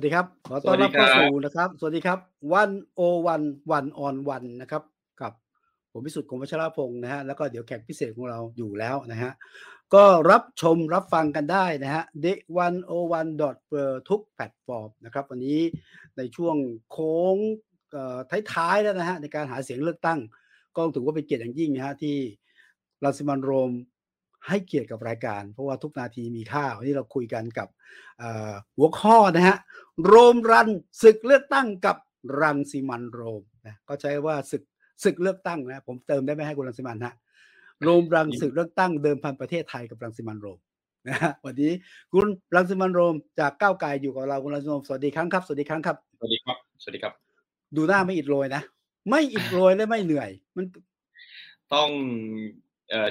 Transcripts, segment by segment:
วัสดีครับ ขอต้อนรับเข้าสู่นะครับ สวัสดีครับ One O One One-on-One นะครับ กับผมพิสุทธิ์คมวัชรพงศ์นะฮะแล้วก็เดี๋ยวแขกพิเศษของเราอยู่แล้วนะฮะก็รับชมรับฟังกันได้นะฮะ The One O One dot ทุกแพลตฟอร์มนะครับ วันนี้ในช่วงโค้งท้ายๆแล้วนะฮะในการหาเสียงเลือกตั้ง ก็ถือว่าเป็นเกียรติอย่างยิ่งนะฮะที่รังสิมันต์ โรม ให้เกียรติกับรายการ เพราะว่าทุกนาทีมีค่าวันนี้เราคุยกันกับหัวข้อนะฮะโรมรันศึกเลือกตั้งกับรังสิมันโรมนะก็ใช้ว่าศึกศึกเลือกตั้งนะผมเติมได้ไหมให้คุณรังสิมันฮะโรมรังศึกเลือกตั้งเดิมพันประเทศไทยกับรังสิมันโรมนะฮะวันนี้คุณรังสิมันโรมจากก้าวไกลอยู่กับเราคุณรังสิมันโรมสวัสดีครั้งครับสวัสดีครั้งครับสวัสดีครับสวัสดีครับ ดูหน้าไม่อิดโรยนะ ไม่อิดโรยและไม่เหนื่อย มันต้อง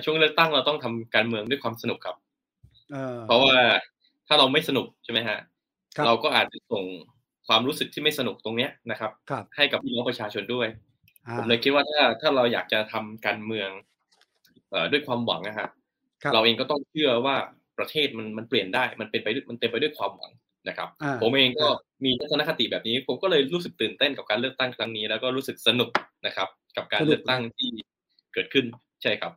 ช่วงเลือกตั้งเราต้องทำการเมืองด้วยความสนุกครับเพราะว่าถ้าเราไม่สนุกใช่ไหมฮะเราก็อาจจะส่งความรู้สึกที่ไม่สนุกตรงเนี้ยนะครับให้กับพี่น้องประชาชนด้วยผมเลยคิดว่าถ้าถ้าเราอยากจะทำการเมืองด้วยความหวังนะฮะเราเองก็ต้องเชื่อว่าประเทศมันมันเปลี่ยนได้มันเป็นไปมันเต็มไปด้วยความหวังนะครับ ผมเองก็มีทัศนคติแบบนี้ ผมก็เลยรู้สึกตื่นเต้นกับการเลือกตั้งครั้งนี้ แล้วก็รู้สึกสนุกนะครับ กับการเลือกตั้งที่เกิดขึ้นใช่ครับ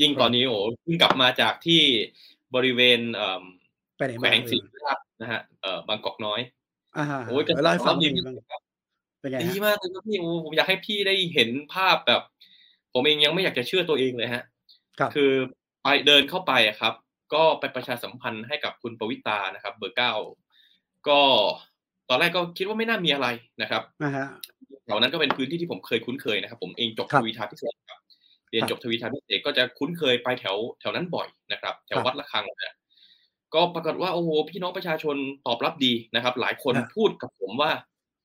ยิ่งตอนนี้โอ้เพิ่งกลับมาจากที่บริเวณแขวงสิงห์ครับนะฮะเอ่อบางกอกน้อยโอ้ยกันเล่าให้ฟังดีดีมากเลยครับพี่โอ้ผมอยากให้พี่ได้เห็นภาพแบบ ผมเองยังไม่อยากจะเชื่อตัวเองเลยฮะคือไปเดินเข้าไปครับ ก็ไปประชาสัมพันธ์ให้กับคุณปวิตานะครับ เบอร์เก้าก็ตอนแรกก็คิดว่าไม่น่ามีอะไรนะครับแถวนั้นก็เป็นพื้นที่ที่ผมเคยคุ้นเคยนะครับ ผมเองจบวิทาพิเศษครับเรียนจบทวีทาพิเศษก็จะคุ้นเคยไปแถวแถวนั้นบ่อยนะครับ แถววัดละคังนะก็ปรากฏว่าโอ้โหพี่น้องประชาชนตอบรับดีนะครับ หลายคนพูดกับผมว่า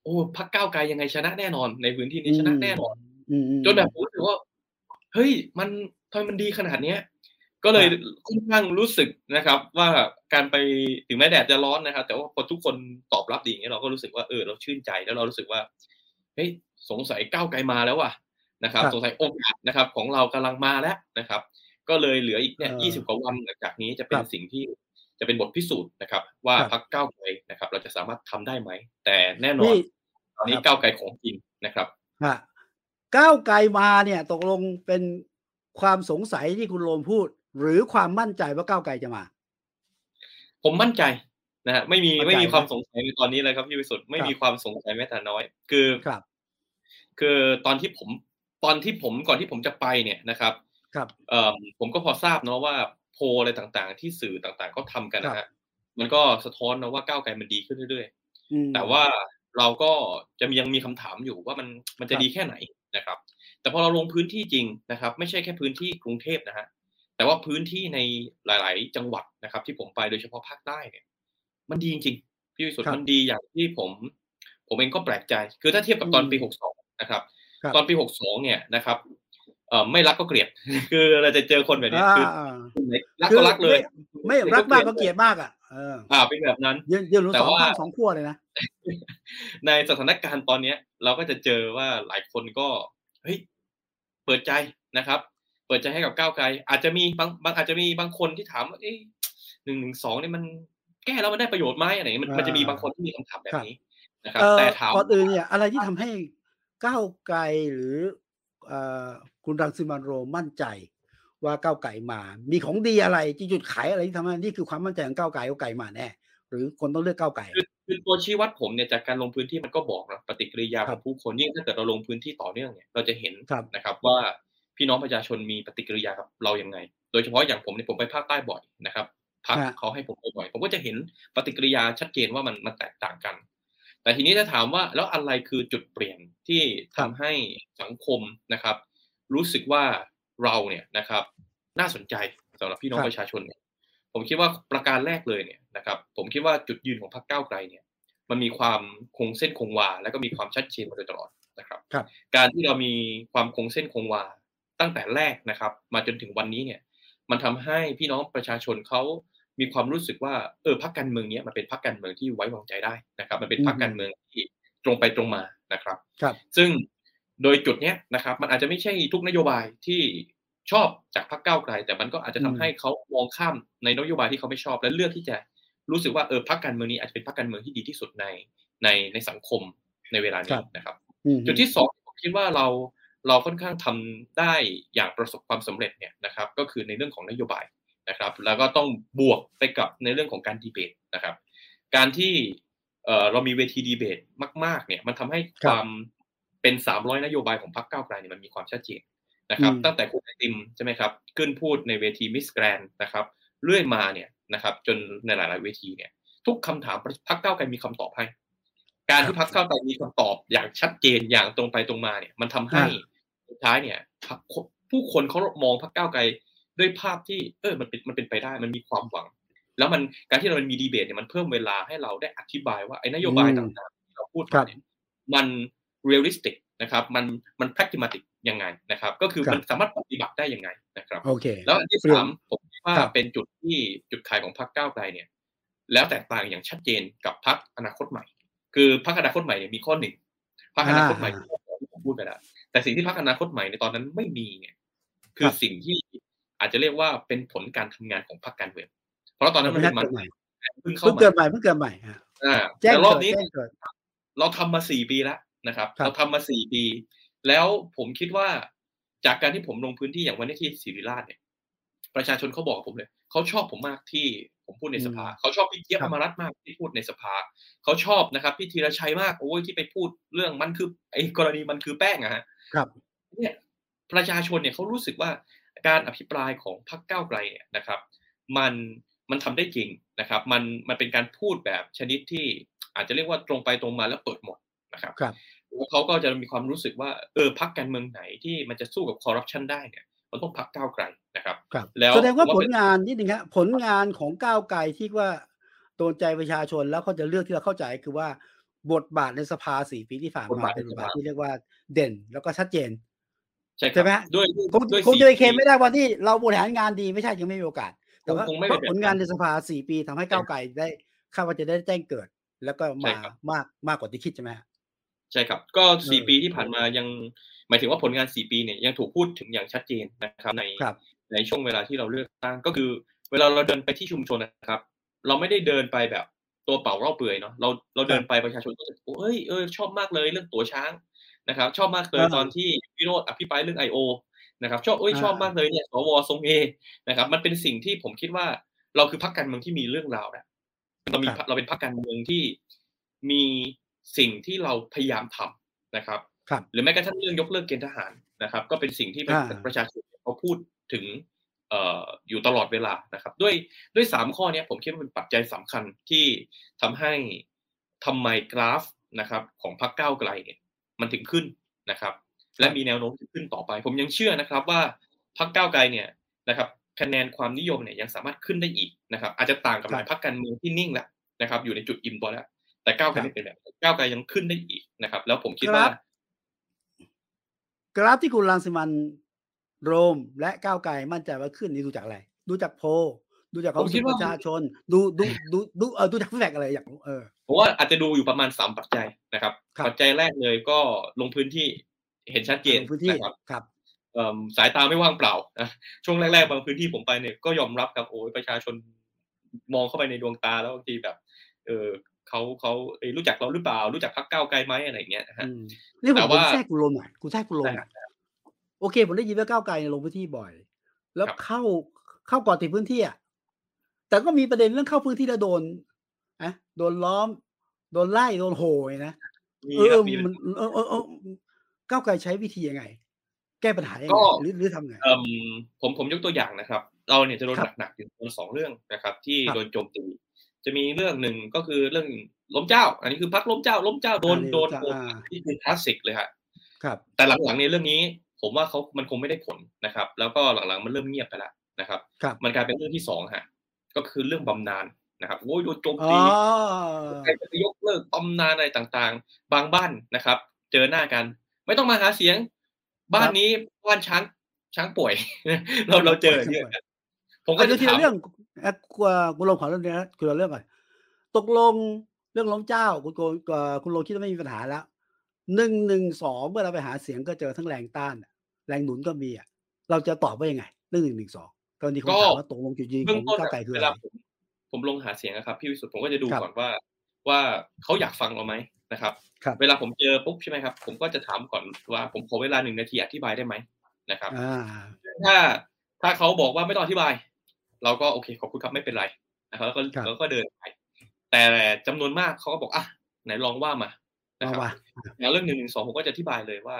โอ้พักก้าวไกลยังไงชนะแน่นอน ในพื้นที่นี้ชนะแน่นอนจนแบบผมรู้สึกว่าเฮ้ยมันทำไมมันดีขนาดเนี้ยก็เลยค่อนข้างรู้สึกนะครับ ว่าการไปถึงแม้แดดจะร้อนนะครับ แต่ว่าพอทุกคนตอบรับดีอย่างเงี้ยเราก็รู้สึกว่าเออเราชื่นใจแล้วเรารู้สึกว่าเฮ้ยสงสัยก้าวไกลมาแล้วว่ะ นะครับสงสัยโอกาสนะครับ ของเรากำลังมาแล้วนะครับ ก็เลยเหลืออีกเนี่ยยี่สิบกว่าวันหลังจากนี้จะเป็นสิ่งที่จะเป็นบทพิสูจน์นะครับ ว่าพักก้าวไกลนะครับ เราจะสามารถทำได้ไหม แต่แน่นอนตอนนี้ก้าวไกลของจริงนะครับก้าวไกลมาเนี่ยตกลงเป็นความสงสัยที่คุณโรมพูด หรือความมั่นใจว่าก้าวไกลจะมา ผมมั่นใจนะฮะไม่มีไม่มีความสงสัยในตอนนี้เลยครับพี่วิสุทธ์ไม่มีความสงสัยแม้แต่น้อย คือครับ คือตอนที่ผม ตอนที่ผมก่อนที่ผมจะไปเนี่ยนะครับ ครับเอ่อผมก็พอทราบเนาะว่าโพอะไรต่างๆ ที่สื่อต่างๆเขาทากันนะฮะมันก็สะท้อนนะว่าก้าวไกลมันดีขึ้นเรื่อยๆ แต่ว่าเราก็จะยังมีคำถามอยู่ว่ามันมันจะดีแค่ไหนนะครับ แต่พอเราลงพื้นที่จริงนะครับ ไม่ใช่แค่พื้นที่กรุงเทพนะฮะแต่ว่าพื้นที่ในหลาย ๆ จังหวัดนะครับ ที่ผมไปโดยเฉพาะภาคใต้เนี่ย มันดีจริงๆพี่วิสุทธิ์มันดีอย่างที่ผม ผมเองก็แปลกใจ คือถ้าเทียบกับตอนปีหกสองนะครับ ตอนปีหกสองเนี่ยนะครับเออไม่รักก็เกลียด คือเราจะเจอคนแบบนี้คือรักก็รักเลย ไม่รักมากก็เกลียดมากอะอ่าเป็นแบบนั้นเยแต่ว่าสองขั้วเลยนะในสถานการณ์ตอนเนี้ย เราก็จะเจอว่าหลายคนก็เฮ้ยเปิดใจนะครับ เปิดใจให้กับก้าวไกล อาจจะมีบางบางอาจจะมีบางคนที่ถามว่าเอ้หนึ่งหนึ่งสองเนี่ยมันแก้แล้วมันได้ประโยชน์ไหมอะไรเงี้ยมันจะมีบางคนที่มีคำถามแบบนี้นะครับ แต่ถามก่อนอื่นเนี่ยอะไรที่ทำให้ ก้าวไกลหรือคุณรังสิมันโรมั่นใจว่าก้าวไก่มา มีของดีอะไรที่จุดขายอะไรที่ทำให้นี่คือความมั่นใจของก้าวไก่ก้าไก่มาแน่หรือคนต้องเลือกก้าวไก่คือตัวชี้วัดผมเนี่ยจากการลงพื้นที่มันก็บอกนะปฏิกิริยาของผู้คนยิ่งถ้าเกิดเราลงพื้นที่ต่อเนื่องเนี่ยเราจะเห็นนะครับว่าพี่น้องประชาชนมีปฏิกิริยากับเราอย่างไง โดยเฉพาะอย่างผมเนี่ยผมไปภาคใต้บ่อยนะครับพักเขาให้ผมไปบ่อย ผมก็จะเห็นปฏิกิริยาชัดเจนว่ามันมันแตกต่างกัน แต่ทีนี้ถ้าถามว่าแล้วอะไรคือจุดเปลี่ยนที่ทำให้สังคมนะครับ รู้สึกว่าเราเนี่ยนะครับ น่าสนใจสำหรับพี่น้องประชาชนเนี่ยผมคิดว่าประการแรกเลยเนี่ยนะครับ ผมคิดว่าจุดยืนของพรรคก้าวไกลเนี่ย มันมีความคงเส้นคงวา แล้วก็มีความชัดเจนมาโดยตลอดนะครับรบการที่เรามีความคงเส้นคงวาตั้งแต่แรกนะครับ มาจนถึงวันนี้เนี่ย มันทำให้พี่น้องประชาชนเขา มีความรู้สึกว่าเออพรรคการเมืองนี้มันเป็นพรรคการเมืองที่ไว้วางใจได้นะครับ มันเป็นพรรคการเมืองที่ตรงไปตรงมานะครับครับ ซึ่งโดยจุดเนี้ยนะครับ มันอาจจะไม่ใช่ทุกนโยบายที่ชอบจากพรรคก้าวไกล แต่มันก็อาจจะทำให้เขามองข้ามในนโยบายที่เขาไม่ชอบ และเลือกที่จะรู้สึกว่าเออพรรคการเมืองนี้อาจจะเป็นพรรคการเมืองที่ดีที่สุดในในในสังคมในเวลานี้นะครับ จุดที่สองผมคิดว่าเราเราค่อนข้างทำได้อย่างประสบความสำเร็จเนี่ยนะครับ ก็คือในเรื่องของนโยบาย นะครับแล้วก็ต้องบวกไปกับในเรื่องของการดีเบตนะครับ การที่เรามีเวทีดีเบตมาก ๆ เนี่ยมันทำให้ความเป็นสามร้อยนโยบายของพรรคก้าวไกลเนี่ยมันมีความชัดเจนนะครับ ตั้งแต่คุณไอติมใช่ไหมครับ ขึ้นพูดในเวทีมิสแกรนนะครับเรื่อยมาเนี่ยนะครับ จนในหลาย ๆ เวทีเนี่ย ทุกคำถามพรรคก้าวไกลมีคำตอบให้ การที่พรรคก้าวไกลมีคำตอบอย่างชัดเจนอย่างตรงไปตรงมาเนี่ย มันทำให้สุดท้ายเนี่ยผู้คนเขามองพรรคก้าวไกล ด้วยภาพที่เออมันเป็นมันเป็นไปได้มันมีความหวัง แล้วมันการที่เรามีดีเบตเนี่ยมันเพิ่มเวลาให้เราได้อธิบายว่าไอ้นโยบายต่างๆที่เราพูดมาเนี่ยมัน realistic นะครับมันมัน pragmatic ยังไงนะครับ ก็คือมันสามารถปฏิบัติได้ยังไงนะครับโอเคแล้วอันที่สามผมว่าเป็นจุดที่จุดขายของพรรคก้าวไกลเนี่ย แล้วแตกต่างอย่างชัดเจนกับพรรคอนาคตใหม่ คือพรรคอนาคตใหม่เนี่ยมีข้อหนึ่งพรรคอนาคตใหม่ที่ผมพูดไปแล้วแต่สิ่งที่พรรคอนาคตใหม่ในตอนนั้นไม่มีเนี่ยคือสิ่งที่ อาจจะเรียกว่าเป็นผลการทำงานของพรรคการเมืองเพราะตอนนั้นมันเป็นมันเพิ่งเข้ามาเพิ่งเกิดใหม่เพิ่งเกิดใหม่อ่าแต่รอบนี้เราทำมาสี่ปีแล้วนะครับ เราทำมาสี่ปี แล้วผมคิดว่าจากการที่ผมลงพื้นที่อย่างวันนี้ที่ศิริราชเนี่ย ประชาชนเขาบอกผมเลยเขาชอบผมมากที่ผมพูดในสภาเขาชอบพี่เจี๊ยบอมรัตมากที่พูดในสภาเขาชอบนะครับพี่ธีรชัยมากโอ้ยที่ไปพูดเรื่องมันคือไอ้กรณีมันคือแป้งอะฮะครับ เนี่ยประชาชนเนี่ยเขารู้สึกว่า การอภิปรายของพรรคก้าวไกลเนี่ยนะครับ มันมันทำได้จริงนะครับ มันมันเป็นการพูดแบบชนิดที่อาจจะเรียกว่าตรงไปตรงมาแล้วเปิดหมดนะครับครับแล้วเขาก็จะมีความรู้สึกว่าเออพรรคการเมืองไหนที่มันจะสู้กับคอร์รัปชันได้เนี่ยมันต้องพรรคก้าวไกลนะครับครับ แล้วแสดงว่าผลงานนิดนึงครับผลงานของก้าวไกลที่ว่าโดนใจประชาชนแล้วเขาจะเลือกที่เราเข้าใจคือว่าบทบาทในสภาสี่ปีที่ผ่านมาเป็นบทบาทที่เรียกว่าเด่น แล้วก็ชัดเจน ใช่ไหมด้วยคงจะเคมไม่ได้ว่าที่เราบริหารงานดีไม่ใช่ยังไม่มีโอกาส แต่ว่าผลงานในสภาสี่ปีทำให้ก้าวไกลได้คาดว่าจะได้แจ้งเกิด แล้วก็มามากมากกว่าที่คิดใช่ไหมใช่ครับ ก็สี่ปีที่ผ่านมายังหมายถึงว่าผลงานสี่ปีเนี่ยยังถูกพูดถึงอย่างชัดเจนนะครับ ในในช่วงเวลาที่เราเลือกตั้งก็คือ เวลาเราเดินไปที่ชุมชนนะครับ เราไม่ได้เดินไปแบบตัวเปล่าเล่าเปื่อยเนาะเราเราเดินไปประชาชนก็จะเอ้ยเออชอบมากเลยเรื่องตั๋วช้างนะครับ ชอบมากเลยตอนที่ วิโรธอภิปรายเรื่อง I.O. นะครับชอบเอ้ยชอบมากเลยเนี่ยสวทรงเอนะครับ มันเป็นสิ่งที่ผมคิดว่าเราคือพรรคการเมืองที่มีเรื่องราวนะเรามีเราเป็นพรรคการเมืองที่มีสิ่งที่เราพยายามทำนะครับหรือแม้กระทั่งเรื่องยกเลิกเกณฑ์ทหารนะครับ ก็เป็นสิ่งที่ประชาชนเขาพูดถึงเอ่ออยู่ตลอดเวลานะครับ ด้วยด้วยสามข้อนี้ผมคิดว่าเป็นปัจจัยสำคัญที่ทำให้ทำไมกราฟนะครับ ของพรรคก้าวไกลเนี่ยมันถึงขึ้นนะครับ และมีแนวโน้มจะขึ้นต่อไป ผมยังเชื่อนะครับว่าพรรคก้าวไกลเนี่ยนะครับคะแนนความนิยมเนี่ยยังสามารถขึ้นได้อีกนะครับอาจจะต่างกับหลายพรรคการเมืองที่นิ่งแล้วนะครับอยู่ในจุดอิ่มตัวแล้ว แต่ก้าวไกลไม่เป็นแบบก้าวไกลยังขึ้นได้อีกนะครับ แล้วผมคิดว่ากราฟที่คุณรังสิมันโรมและก้าวไกลมั่นใจว่าขึ้นนี่ดูจากอะไร ดูจากโพดูจากความคิดประชาชน ดูดูดูดูเออดูจากแฟกอะไรอย่างเออผมว่าอาจจะดูอยู่ประมาณสามปัจจัยนะครับ ปัจจัยแรกเลยก็ลงพื้นที่ เห็นชัดเจนนะครับครับสายตาไม่ว่างเปล่านะช่วงแรกๆบางพื้นที่ผมไปเนี่ยก็ยอมรับครับโอ้ยประชาชนมองเข้าไปในดวงตาแล้วบางทีแบบ เออเขาเขารู้จักเราหรือเปล่า รู้จักพักเก้าไกลไหมอะไรเงี้ยฮะนี่ผมแทรกกุลมอะกูแทรกกุลมโอเคผมได้ยินว่าก้าวไกลลงพื้นที่บ่อย แล้วเข้าเข้าก่อนติดพื้นที่อะแต่ก็มีประเด็นเรื่องเข้าพื้นที่แล้วโดนอะโดนล้อม โดนไล่โดนโหยนะเออมันเออเออ ก้าวไกลใช้วิธียังไง แก้ปัญหายังไงหรือหรือทำไงผมผมยกตัวอย่างนะครับ เราเนี่ยจะโดนหนักๆอยู่สองเรื่องนะครับ ที่โดนโจมตีจะมีเรื่องหนึ่งก็คือเรื่องล้มเจ้า อันนี้คือพักล้มเจ้า ล้มเจ้าโดนโดนที่คือคลาสสิกเลยครับ แต่หลังๆในเรื่องนี้ ผมว่าเขามันคงไม่ได้ผลนะครับ แล้วก็หลังๆมันเริ่มเงียบไปแล้วนะครับ มันกลายเป็นเรื่องที่สองฮะก็คือเรื่องบำนาญนะครับโอ้ยโดนโจมตีใครจะยกเลิกบำนาญอะไรต่างๆ บางบ้านนะครับ เจอหน้ากัน ไม่ต้องมาหาเสียง บ้านนี้บ้านช้างช้างป่วย เราเราเจอเยอะผมก็จะถามเรื่องกลัวคุณลงขอเรื่องนี้คุณเราเรื่องก่อนตกลงเรื่องล้มเจ้า คุณคุณลงคิดว่าไม่มีปัญหาแล้วหนึ่งหนึ่งสองเมื่อเราไปหาเสียงก็เจอทั้งแรงต้าน แรงหนุนก็มีอะ เราจะตอบว่ายังไง เรื่องหนึ่งหนึ่งสองตอนนี้เขาถามว่าตกลงจุดยืนของก้าวไกลคืออะไรผมลงหาเสียงนะครับ พี่วิสุทธ์ผมก็จะดูก่อนว่า ว่าเขาอยากฟังเราไหม นะครับ เวลาผมเจอปุ๊บใช่ไหมครับ ผมก็จะถามก่อนว่าผมขอเวลาหนึ่งนาทีอธิบายได้ไหมนะครับถ้าถ้าเขาบอกว่าไม่ต้องอธิบาย เราก็โอเคขอบคุณครับไม่เป็นไรนะครับแล้วก็แล้วก็เดินไปแต่จำนวนมากเขาก็บอกอะไหนลองว่ามานะครับแล้วเรื่องหนึ่งหนึ่งสองผมก็จะอธิบายเลยว่า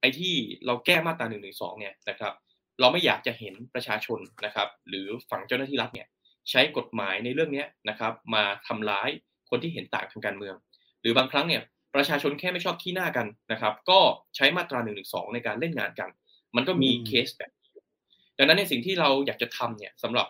ไอ้ที่เราแก้มาตราหนึ่งหนึ่งสองเนี่ยนะครับ เราไม่อยากจะเห็นประชาชนนะครับ หรือฝั่งเจ้าหน้าที่รัฐเนี่ย ใช้กฎหมายในเรื่องนี้นะครับ มาทำร้ายคนที่เห็นต่างทางการเมือง หรือบางครั้งเนี่ยประชาชนแค่ไม่ชอบขี้หน้ากันนะครับ ก็ใช้มาตราหนึ่งหนึ่งสองในการเล่นงานกัน มันก็มีเคสแบบดังนั้นในสิ่งที่เราอยากจะทำเนี่ยสำหรับ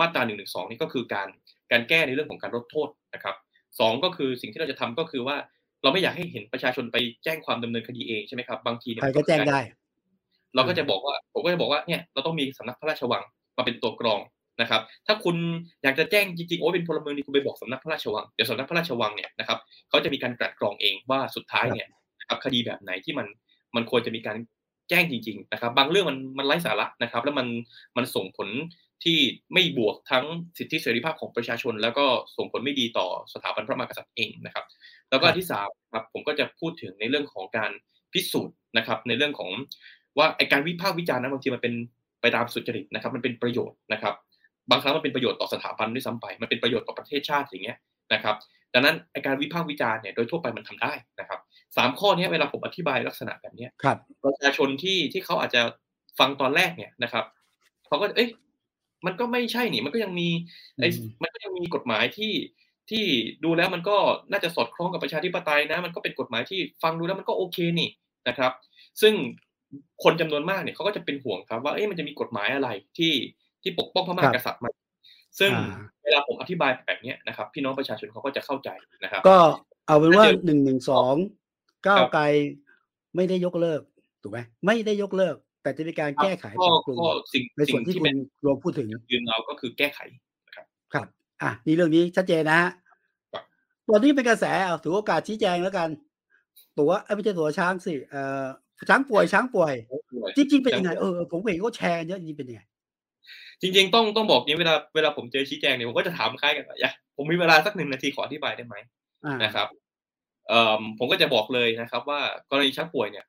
มาตราหนึ่งหนึ่งสองนี่ก็คือการการแก้ในเรื่องของการลดโทษนะครับสองก็คือสิ่งที่เราจะทำก็คือว่าเราไม่อยากให้เห็นประชาชนไปแจ้งความดำเนินคดีเองใช่ไหมครับบางทีใครก็แจ้งได้ เราก็จะบอกว่าผมก็จะบอกว่าเนี่ยเราต้องมีสำนักพระราชวังมาเป็นตัวกรอง นะครับ ถ้าคุณอยากจะแจ้งจริงๆโอ้เป็นพลเมืองดีคุณไปบอกสำนักพระราชวังเดี๋ยวสำนักพระราชวังเนี่ยนะครับเขาจะมีการกลั่นกรองเองว่าสุดท้ายเนี่ยนะครับคดีแบบไหนที่มันมันควรจะมีการแจ้งจริง ๆ นะครับ บางเรื่องมันมันไร้สาระนะครับ แล้วมันมันส่งผลที่ไม่บวกทั้งสิทธิเสรีภาพของประชาชน แล้วก็ส่งผลไม่ดีต่อสถาบันพระมหากษัตริย์เองนะครับ แล้วก็ที่สามครับผมก็จะพูดถึงในเรื่องของการพิสูจน์นะครับ ในเรื่องของว่าไอการวิพากษ์วิจารณ์นั้นบางทีมันเป็นไปตามสุจริตนะครับ มันเป็นประโยชน์นะครับ บางครั้งมันเป็นประโยชน์ต่อสถาบันด้วยซ้ำไป มันเป็นประโยชน์ต่อประเทศชาติอย่างเงี้ยนะครับ ดังนั้นไอการวิพากษ์วิจารณ์เนี่ยโดยทั่วไปมันทำได้นะครับสามข้อนี้เวลาผมอธิบายลักษณะแบบนี้ประชาชนที่ที่เขาอาจจะฟังตอนแรกเนี่ยนะครับเขาก็เอ๊ะมันก็ไม่ใช่นี่มันก็ยังมีไอ้มันก็ยังมีกฎหมายที่ที่ดูแล้วมันก็น่าจะสอดคล้องกับประชาธิปไตยนะ มันก็เป็นกฎหมายที่ฟังดูแล้วมันก็โอเคนี่นะครับ ซึ่งคนจำนวนมากเนี่ยเขาก็จะเป็นห่วงครับว่าเอ๊ะมันจะมีกฎหมายอะไรที่ ที่ปกป้องพระมหากษัตริย์มาซึ่งเวลาผมอธิบายแบบนี้นะครับ พี่น้องประชาชนเขาก็จะเข้าใจนะครับ ก็เอาเป็นว่าหนึ่งหนึ่งสองก้าวไกลไม่ได้ยกเลิกถูกไหมไม่ได้ยกเลิก แต่จะมีการแก้ไขปรับปรุงในส่วนที่คุณรวมพูดถึงยืนเราก็คือแก้ไขครับ ครับ อะนี่เรื่องนี้ชัดเจนนะฮะตัวนี้เป็นกระแสเอาถือโอกาสชี้แจงแล้วกัน ตัวไม่ใช่ตัวช้างสิเอ่อช้างป่วยช้างป่วย จริงๆเป็นยังไงเออผมเห็นก็แชร์เยอะจริงเป็นยังไง จริงๆต้องต้องบอกนี้เวลาเวลาผมเจอชี้แจงเนี่ยผมก็จะถามคล้ายกันว่าอย่าผมมีเวลาสักหนึ่งนาทีขออธิบายได้ไหมนะครับเอ่อผมก็จะบอกเลยนะครับ ว่ากรณีช้างป่วยเนี่ย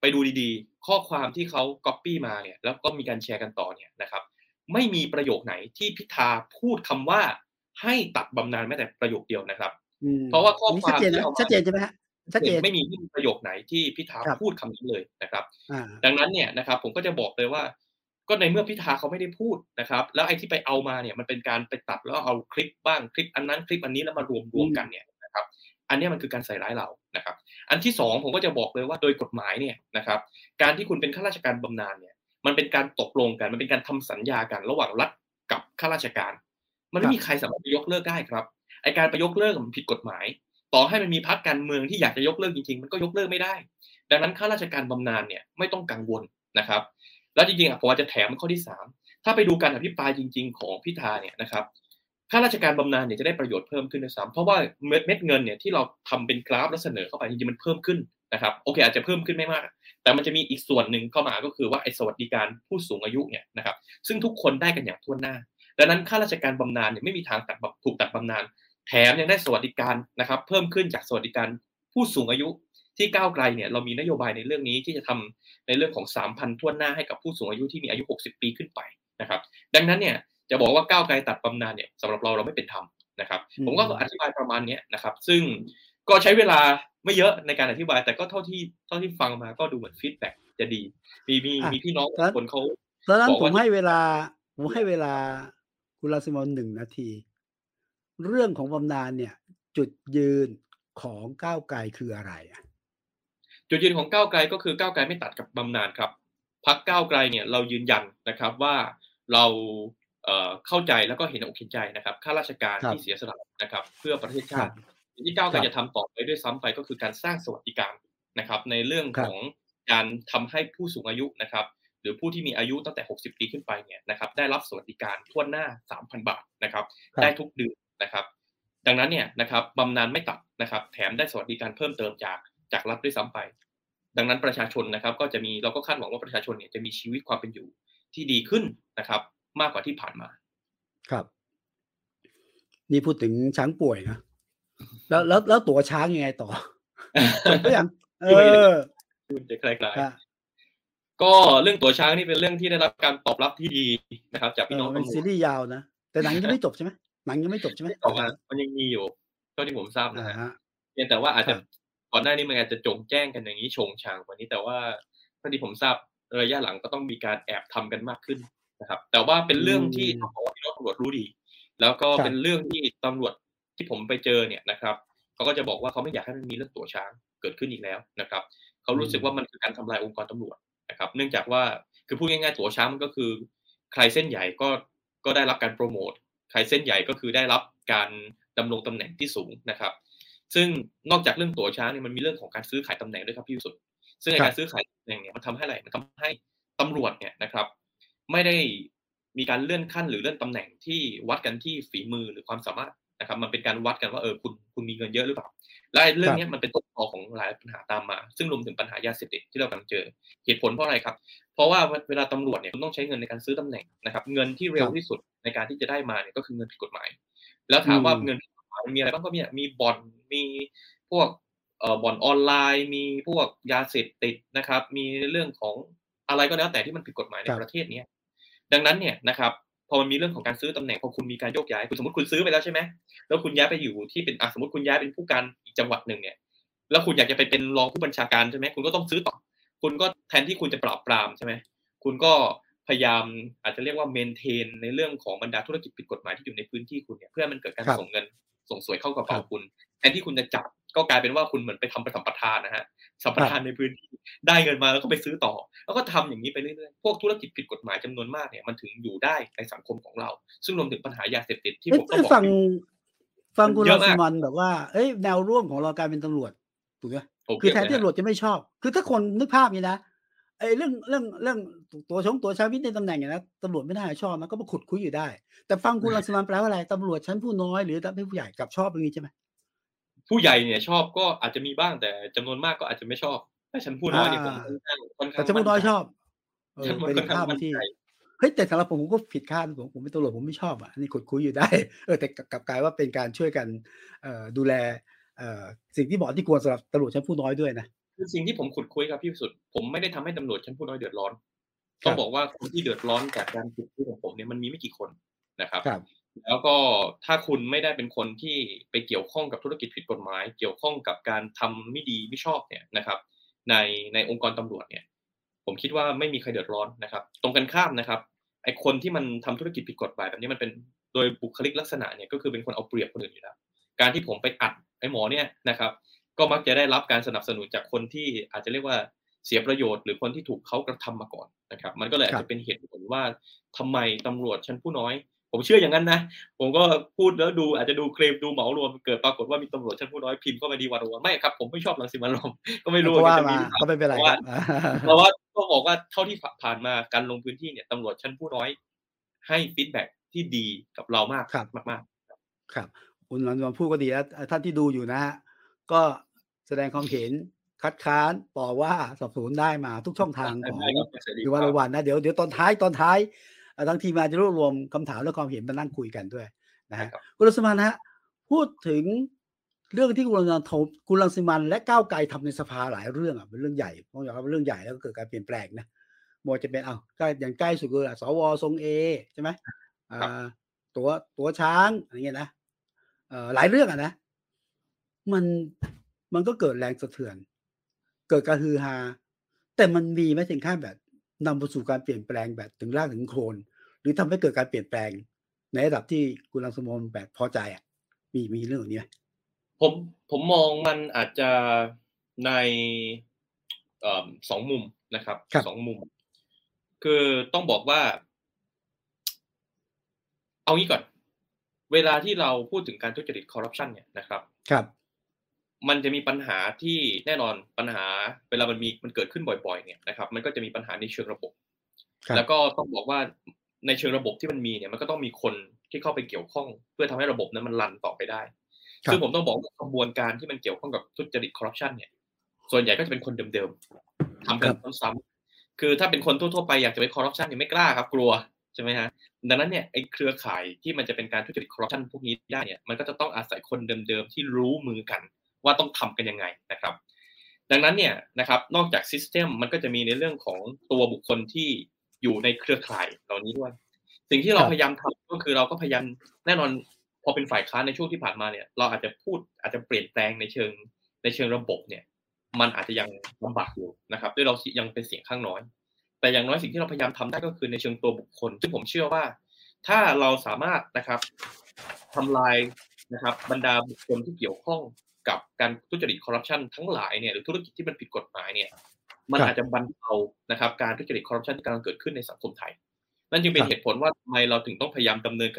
ไปดูดีๆ ข้อความที่เขาก๊อปปี้มาเนี่ย แล้วก็มีการแชร์กันต่อเนี่ยนะครับ ไม่มีประโยคไหนที่พิธาพูดคำว่าให้ตัดบำนาญแม้แต่ประโยคเดียวนะครับ เพราะว่าข้อความที่เอาชัดเจนใช่ไหมฮะชัดเจนไม่มีประโยคไหนที่พิธาพูดคำนี้เลยนะครับ ดังนั้นเนี่ยนะครับ ผมก็จะบอกเลยว่า ก็ในเมื่อพิธาเขาไม่ได้พูดนะครับ แล้วไอ้ที่ไปเอามาเนี่ยมันเป็นการไปตัดแล้วเอาคลิปบ้างคลิปอันนั้นคลิปอันนี้แล้วมารวมรวมกันเนี่ยนะครับ อันนี้มันคือการใส่ร้ายเรานะครับ อันที่สองผมก็จะบอกเลยว่าโดยกฎหมายเนี่ยนะครับ การที่คุณเป็นข้าราชการบำนาญเนี่ยมันเป็นการตกลงกัน มันเป็นการทำสัญญากัน ระหว่างรัฐกับข้าราชการ มันไม่มีใครสามารถไปยกเลิกได้ครับไอการไปยกเลิกมันผิดกฎหมาย ต่อให้มันมีพรรคการเมืองที่อยากจะยกเลิกจริงๆ มันก็ยกเลิกไม่ได้ ดังนั้นข้าราชการบำนาญเนี่ยไม่ต้องกังวลนะครับ แล้วจริงๆอะผมอาจจะแถมข้อที่สามถ้าไปดูการอภิปรายจริง ๆ ของพิธาเนี่ยนะครับข้าราชการบำนาญเนี่ยจะได้ประโยชน์เพิ่มขึ้นด้วยซ้ำเพราะว่าเม็ดเงินเนี่ยที่เราทำเป็นกราฟแล้วเสนอเข้าไปจริงๆมันเพิ่มขึ้นนะครับโอเคอาจจะเพิ่มขึ้นไม่มาก แต่มันจะมีอีกส่วนหนึ่งเข้ามาก็คือว่าไอ้สวัสดิการผู้สูงอายุเนี่ยนะครับซึ่งทุกคนได้กันอย่างทั่วหน้า ดังนั้นข้าราชการบำนาญเนี่ยไม่มีทางตัดถูกตัดบำนาญแถมยังได้สวัสดิการนะครับเพิ่มขึ้นจากสวัสดิการผู้สูงอายุ ที่ก้าวไกลเนี่ยเรามีนโยบายในเรื่องนี้ที่จะทำในเรื่องของ 3,000ทั่วหน้าให้กับผู้สูงอายุที่มีอายุ 60 ปีขึ้นไปนะครับ ดังนั้นเนี่ยจะบอกว่าก้าวไกลตัดบำนาญเนี่ยสำหรับเราเราไม่เป็นธรรมนะครับ ผมก็อธิบายประมาณนี้นะครับ ซึ่งก็ใช้เวลาไม่เยอะในการอธิบาย แต่ก็เท่าที่เท่าที่ฟังมาก็ดูเหมือน feedback จะดี มีมีมีพี่น้องคนเขาตอนนั้นผมให้เวลาผมให้เวลาคุณรังสิมันต์หนึ่งนาที เรื่องของบำนาญเนี่ย จุดยืนของก้าวไกลคืออะไรอะ จุดยืนของก้าวไกลก็คือก้าวไกลไม่ตัดงบบำนาญครับพรรคก้าวไกลเนี่ยเรายืนยันนะครับว่าเราเข้าใจแล้วก็เห็นอกเห็นใจนะครับข้าราชการที่เสียสละนะครับ เพื่อประเทศชาติที่ก้าวไกลจะทำต่อไปด้วยซ้ำไปก็คือการสร้างสวัสดิการนะครับ ในเรื่องของการทำให้ผู้สูงอายุนะครับ หรือผู้ที่มีอายุตั้งแต่ 60 ปีขึ้นไปเนี่ยนะครับ ได้รับสวัสดิการทั่วหน้า 3,000 บาทนะครับ ได้ทุกเดือนนะครับ ดังนั้นเนี่ยนะครับบำนาญไม่ตัดนะครับ แถมได้สวัสดิการเพิ่มเติมจาก จากรัฐด้วยซ้ำไป ดังนั้นประชาชนนะครับ ก็จะมีเราก็คาดหวังว่าประชาชนเนี่ยจะมีชีวิตความเป็นอยู่ที่ดีขึ้นนะครับ มากกว่าที่ผ่านมา ครับ นี่พูดถึงช้างป่วยนะแล้วแล้วแล้วตัวช้างยังไงต่อจบไปยังเออจะคล้ายๆก็เรื่องตัวช้างนี่เป็นเรื่องที่ได้รับการตอบรับที่ดีนะครับ จากพี่น้องเป็นซีรีส์ยาวนะแต่หนังยังไม่จบใช่ไหมหนังยังไม่จบใช่ไหมต่อมามันยังมีอยู่เท่าที่ผมทราบนะฮะเพียงแต่ว่าอาจจะ ก่อนหน้านี้มันอาจจะจงแจ้งกันอย่างนี้ชงชางกว่านี้แต่ว่าเท่าที่ผมทราบระยะหลังก็ต้องมีการแอบทำกันมากขึ้นนะครับ แต่ว่าเป็นเรื่องที่ต้องบอกว่าพี่น้องตำรวจรู้ดี แล้วก็เป็นเรื่องที่ตำรวจที่ผมไปเจอเนี่ยนะครับเขาก็จะบอกว่าเขาไม่อยากให้มันมีเรื่องตัวช้างเกิดขึ้นอีกแล้วนะครับเขารู้สึกว่ามันคือการทำลายองค์กรตำรวจนะครับ เนื่องจากว่าคือพูดง่ายๆตัวช้างมันก็คือ ใครเส้นใหญ่ก็ก็ได้รับการโปรโมทใครเส้นใหญ่ก็คือได้รับการดำรงตำแหน่งที่สูงนะครับ ซึ่งนอกจากเรื่องตัวช้างเนี่ยมันมีเรื่องของการซื้อขายตำแหน่งด้วยครับพี่สุด ซึ่งการซื้อขายตำแหน่งเนี่ยมันทำให้อะไรมันทำให้ตำรวจเนี่ยนะครับ ไม่ได้มีการเลื่อนขั้นหรือเลื่อนตำแหน่งที่วัดกันที่ฝีมือหรือความสามารถนะครับ มันเป็นการวัดกันว่าเออคุณคุณมีเงินเยอะหรือเปล่าและเรื่องนี้มันเป็นต้นตอของหลายปัญหาตามมา ซึ่งรวมถึงปัญหายาเสพติดที่เรากำลังเจอเหตุผลเพราะอะไรครับ เพราะว่าเวลาตำรวจเนี่ยคุณต้องใช้เงินในการซื้อตำแหน่งนะครับ เงินที่เร็วที่สุดในการที่จะได้มาเนี่ยก็คือเงินผิดกฎหมาย แล้วถามว่าเงินผิดกฎห มายมีอะไรบ้างก็มีมีบ่อนมีพวกเอ่อบ่อนออนไลน์ มีพวกยาเสพติดนะครับ มีเรื่องของอะไรก็แล้วแต่ที่มันผิดกฎหมายในประเทศนี้ดังนั้นเนี่ยนะครับพอมันมีเรื่องของการซื้อตำแหน่งพอคุณมีการโยกย้ายคุณสมมติคุณซื้อไปแล้วใช่ไหมแล้วคุณย้ายไปอยู่ที่เป็นอะสมมติคุณย้ายเป็นผู้การอีกจังหวัดหนึ่งเนี่ย แล้วคุณอยากจะไปเป็นรองผู้บัญชาการใช่ไหมคุณก็ต้องซื้อต่อ คุณก็แทนที่คุณจะปราบปรามใช่ไหมคุณก็พยายามอาจจะเรียกว่าเมนเทนในเรื่องของบรรดาธุรกิจผิดกฎหมายที่อยู่ในพื้นที่คุณเนี่ยเพื่อมันเกิดการส่งเงิน ส่งสวยเข้ากระเป๋าคุณ แทนที่คุณจะจับก็กลายเป็นว่าคุณเหมือนไปทำประสัมปทานนะฮะสัมปทานในพื้นที่ได้เงินมาแล้วก็ไปซื้อต่อ แล้วก็ทำอย่างนี้ไปเรื่อยๆพวกธุรกิจผิดกฎหมายจำนวนมากเนี่ยมันถึงอยู่ได้ในสังคมของเรา ซึ่งรวมถึงปัญหายาเสพติดที่ผมก็บอกฟังฟังคุณรังสิมันแบบว่าเอ้ยแนวร่วมของเราการเป็นตำรวจถูกไหมคือแทนที่ตำรวจจะไม่ชอบ คือถ้าคนนึกภาพนี้นะ ไอ้เรื่องเรื่องเรื่องตัวชงตัวชาวิทในตำแหน่งอย่างนั้นตำรวจไม่ได้ชอบมันก็มาขุดคุยอยู่ได้ แต่ฟังคุณรังสิมันแปลว่าอะไรตำรวจชั้นผู้น้อยหรือตำรวจผู้ใหญ่กับชอบอย่างนี้ใช่ไหมผู้ใหญ่เนี่ยชอบก็อาจจะมีบ้างแต่จำนวนมากก็อาจจะไม่ชอบแต่ฉันผู้น้อยนี่ผมค่อนข้างแต่ฉันผู้น้อยชอบเป็นภาพที่เฮ้ยแต่สำหรับผมผมก็ผิดคาดผมผมเป็นตำรวจผมไม่ชอบอะนี่ขุดคุยอยู่ได้เออแต่กลับกลายว่าเป็นการช่วยกันเอ่อดูแลเอ่อสิ่งที่เหมาะที่ควรสำหรับตำรวจชั้นผู้น้อยด้วยนะ คือสิ่งที่ผมขุดคุยครับพี่สุด ผมไม่ได้ทำให้ตำรวจชั้นผู้น้อยเดือดร้อนต้องบอกว่าคนที่เดือดร้อนจากการขุดคุยของผมเนี่ยมันมีไม่กี่คนนะครับแล้วก็ถ้าคุณไม่ได้เป็นคนที่ไปเกี่ยวข้องกับธุรกิจผิดกฎหมาย เกี่ยวข้องกับการทำไม่ดีไม่ชอบเนี่ยนะครับ ในในองค์กรตำรวจเนี่ย ผมคิดว่าไม่มีใครเดือดร้อนนะครับ ตรงกันข้ามนะครับไอคนที่มันทำธุรกิจผิดกฎหมายแบบนี้มันเป็นโดยบุคลิกลักษณะเนี่ยก็คือเป็นคนเอาเปรียบคนอื่นอยู่แล้วการที่ผมไปอัดไอหมอเนี่ยนะครับ ก็มักจะได้รับการสนับสนุนจากคนที่อาจจะเรียกว่าเสียประโยชน์หรือคนที่ถูกเขากระทำมาก่อนนะครับ มันก็เลยอาจจะเป็นเหตุผลว่าทำไมตำรวจชั้นผู้น้อย ผมเชื่ออย่างนั้นนะ ผมก็พูดแล้วดูอาจจะดูเคลมดูเหมารวมเกิดปรากฏว่ามีตำรวจชั้นผู้น้อยพิมพ์ก็มาดีวันวันไม่ครับผมไม่ชอบลังสิมันลมก็ไม่รู้ว่ามาก็ไม่เป็นไรเพราะว่าก็บอกว่าเท่าที่ผ่านมาการลงพื้นที่เนี่ยตำรวจชั้นผู้น้อย ให้ฟีดแบ็ที่ดีกับเรามากมากมากครับคุณหลันวันพูดก็ดีแล้วท่านที่ดูอยู่นะฮะ ก็แสดงความเห็นคัดค้านต่อว่าสอบสวนได้มาทุกช่องทางของอยู่วันวันนะเดี๋ยวเดี๋ยวตอนท้ายตอนท้ายทั้งทีมงานจะรวบรวมคำถามและความเห็นมานั่งคุยกันด้วยนะฮะคุณรังสิมันฮะพูดถึงเรื่องที่คุณรังทคุณรังสิมันและก้าวไกลทำในสภาหลายเรื่องอะเป็นเรื่องใหญ่ต้องยอมรับเป็นเรื่องใหญ่แล้วก็เกิดการเปลี่ยนแปลงนะมอจะเป็นเอาใกล้อย่างใกล้สุดคือสวทรงเอใช่ไหมอ่าตัวตัวช้างอะไรเงี้ยนะเอ่อหลายเรื่องอะนะ มันมันก็เกิดแรงสะเทือน เกิดการฮือฮา แต่มันมีไม่ถึงขั้นแบบนำไปสู่การเปลี่ยนแปลงแบบถึงรากถึงโคนหรือทำให้เกิดการเปลี่ยนแปลง ในระดับที่คุณลังสมนแบบพอใจอะ มีมีเรื่องนี้ไหมผมผมมองมันอาจจะในสองมุมนะครับสองมุม คือต้องบอกว่า เอางี้ก่อน เวลาที่เราพูดถึงการทุจริตคอร์รัปชันเนี่ยนะครับ ครับ มันจะมีปัญหาที่แน่นอนปัญหาเวลามันมีมันเกิดขึ้นบ่อยๆเนี่ยนะครับ มันก็จะมีปัญหาในเชิงระบบ แล้วก็ต้องบอกว่าในเชิงระบบที่มันมีเนี่ยมันก็ต้องมีคนที่เข้าไปเกี่ยวข้อง เพื่อทำให้ระบบนั้นมันรันต่อไปได้ซึ่งผมต้องบอกว่ากระบวนการที่มันเกี่ยวข้องกับทุจริตคอร์รัปชันเนี่ย ส่วนใหญ่ก็จะเป็นคนเดิมๆทำกันซ้ำๆคือถ้าเป็นคนทั่วๆไปอยากจะไปคอร์รัปชันยังไม่กล้าครับ กลัวใช่ไหมฮะดังนั้นเนี่ยไอ้เครือข่ายที่มันจะเป็นการทุจริตคอร์รัปชันพวกนี้ได้เนี่ยมันก็จะต้องอาศัยคนเดิมๆที่รู้มือกัน ว่าต้องทำกันยังไงนะครับ ดังนั้นเนี่ยนะครับนอกจาก system มันก็จะมีในเรื่องของตัวบุคคลที่อยู่ในเครือข่ายเหล่านี้ด้วย สิ่งที่เราพยายามทำก็คือเราก็พยายามแน่นอนพอเป็นฝ่ายค้านในช่วงที่ผ่านมาเนี่ย เราอาจจะพูดอาจจะเปลี่ยนแปลงในเชิงในเชิงระบบเนี่ย มันอาจจะยังลำบากอยู่นะครับ ด้วยเรายังเป็นเสียงข้างน้อย แต่อย่างน้อยสิ่งที่เราพยายามทำได้ก็คือในเชิงตัวบุคคล ซึ่งผมเชื่อว่า ถ้าเราสามารถนะครับทำลายนะครับ บรรดาบุคคลที่เกี่ยวข้อง กับการทุจริตคอร์รัปชันทั้งหลายเนี่ยหรือธุรกิจที่มันผิดกฎหมายเนี่ยมันอาจจะบรรเทานะครับการทุจริตคอร์รัปชันที่กำลังเกิดขึ้นในสังคมไทย นั่นจึงเป็นเหตุผลว่าทำไมเราถึงต้องพยายามดำเนิน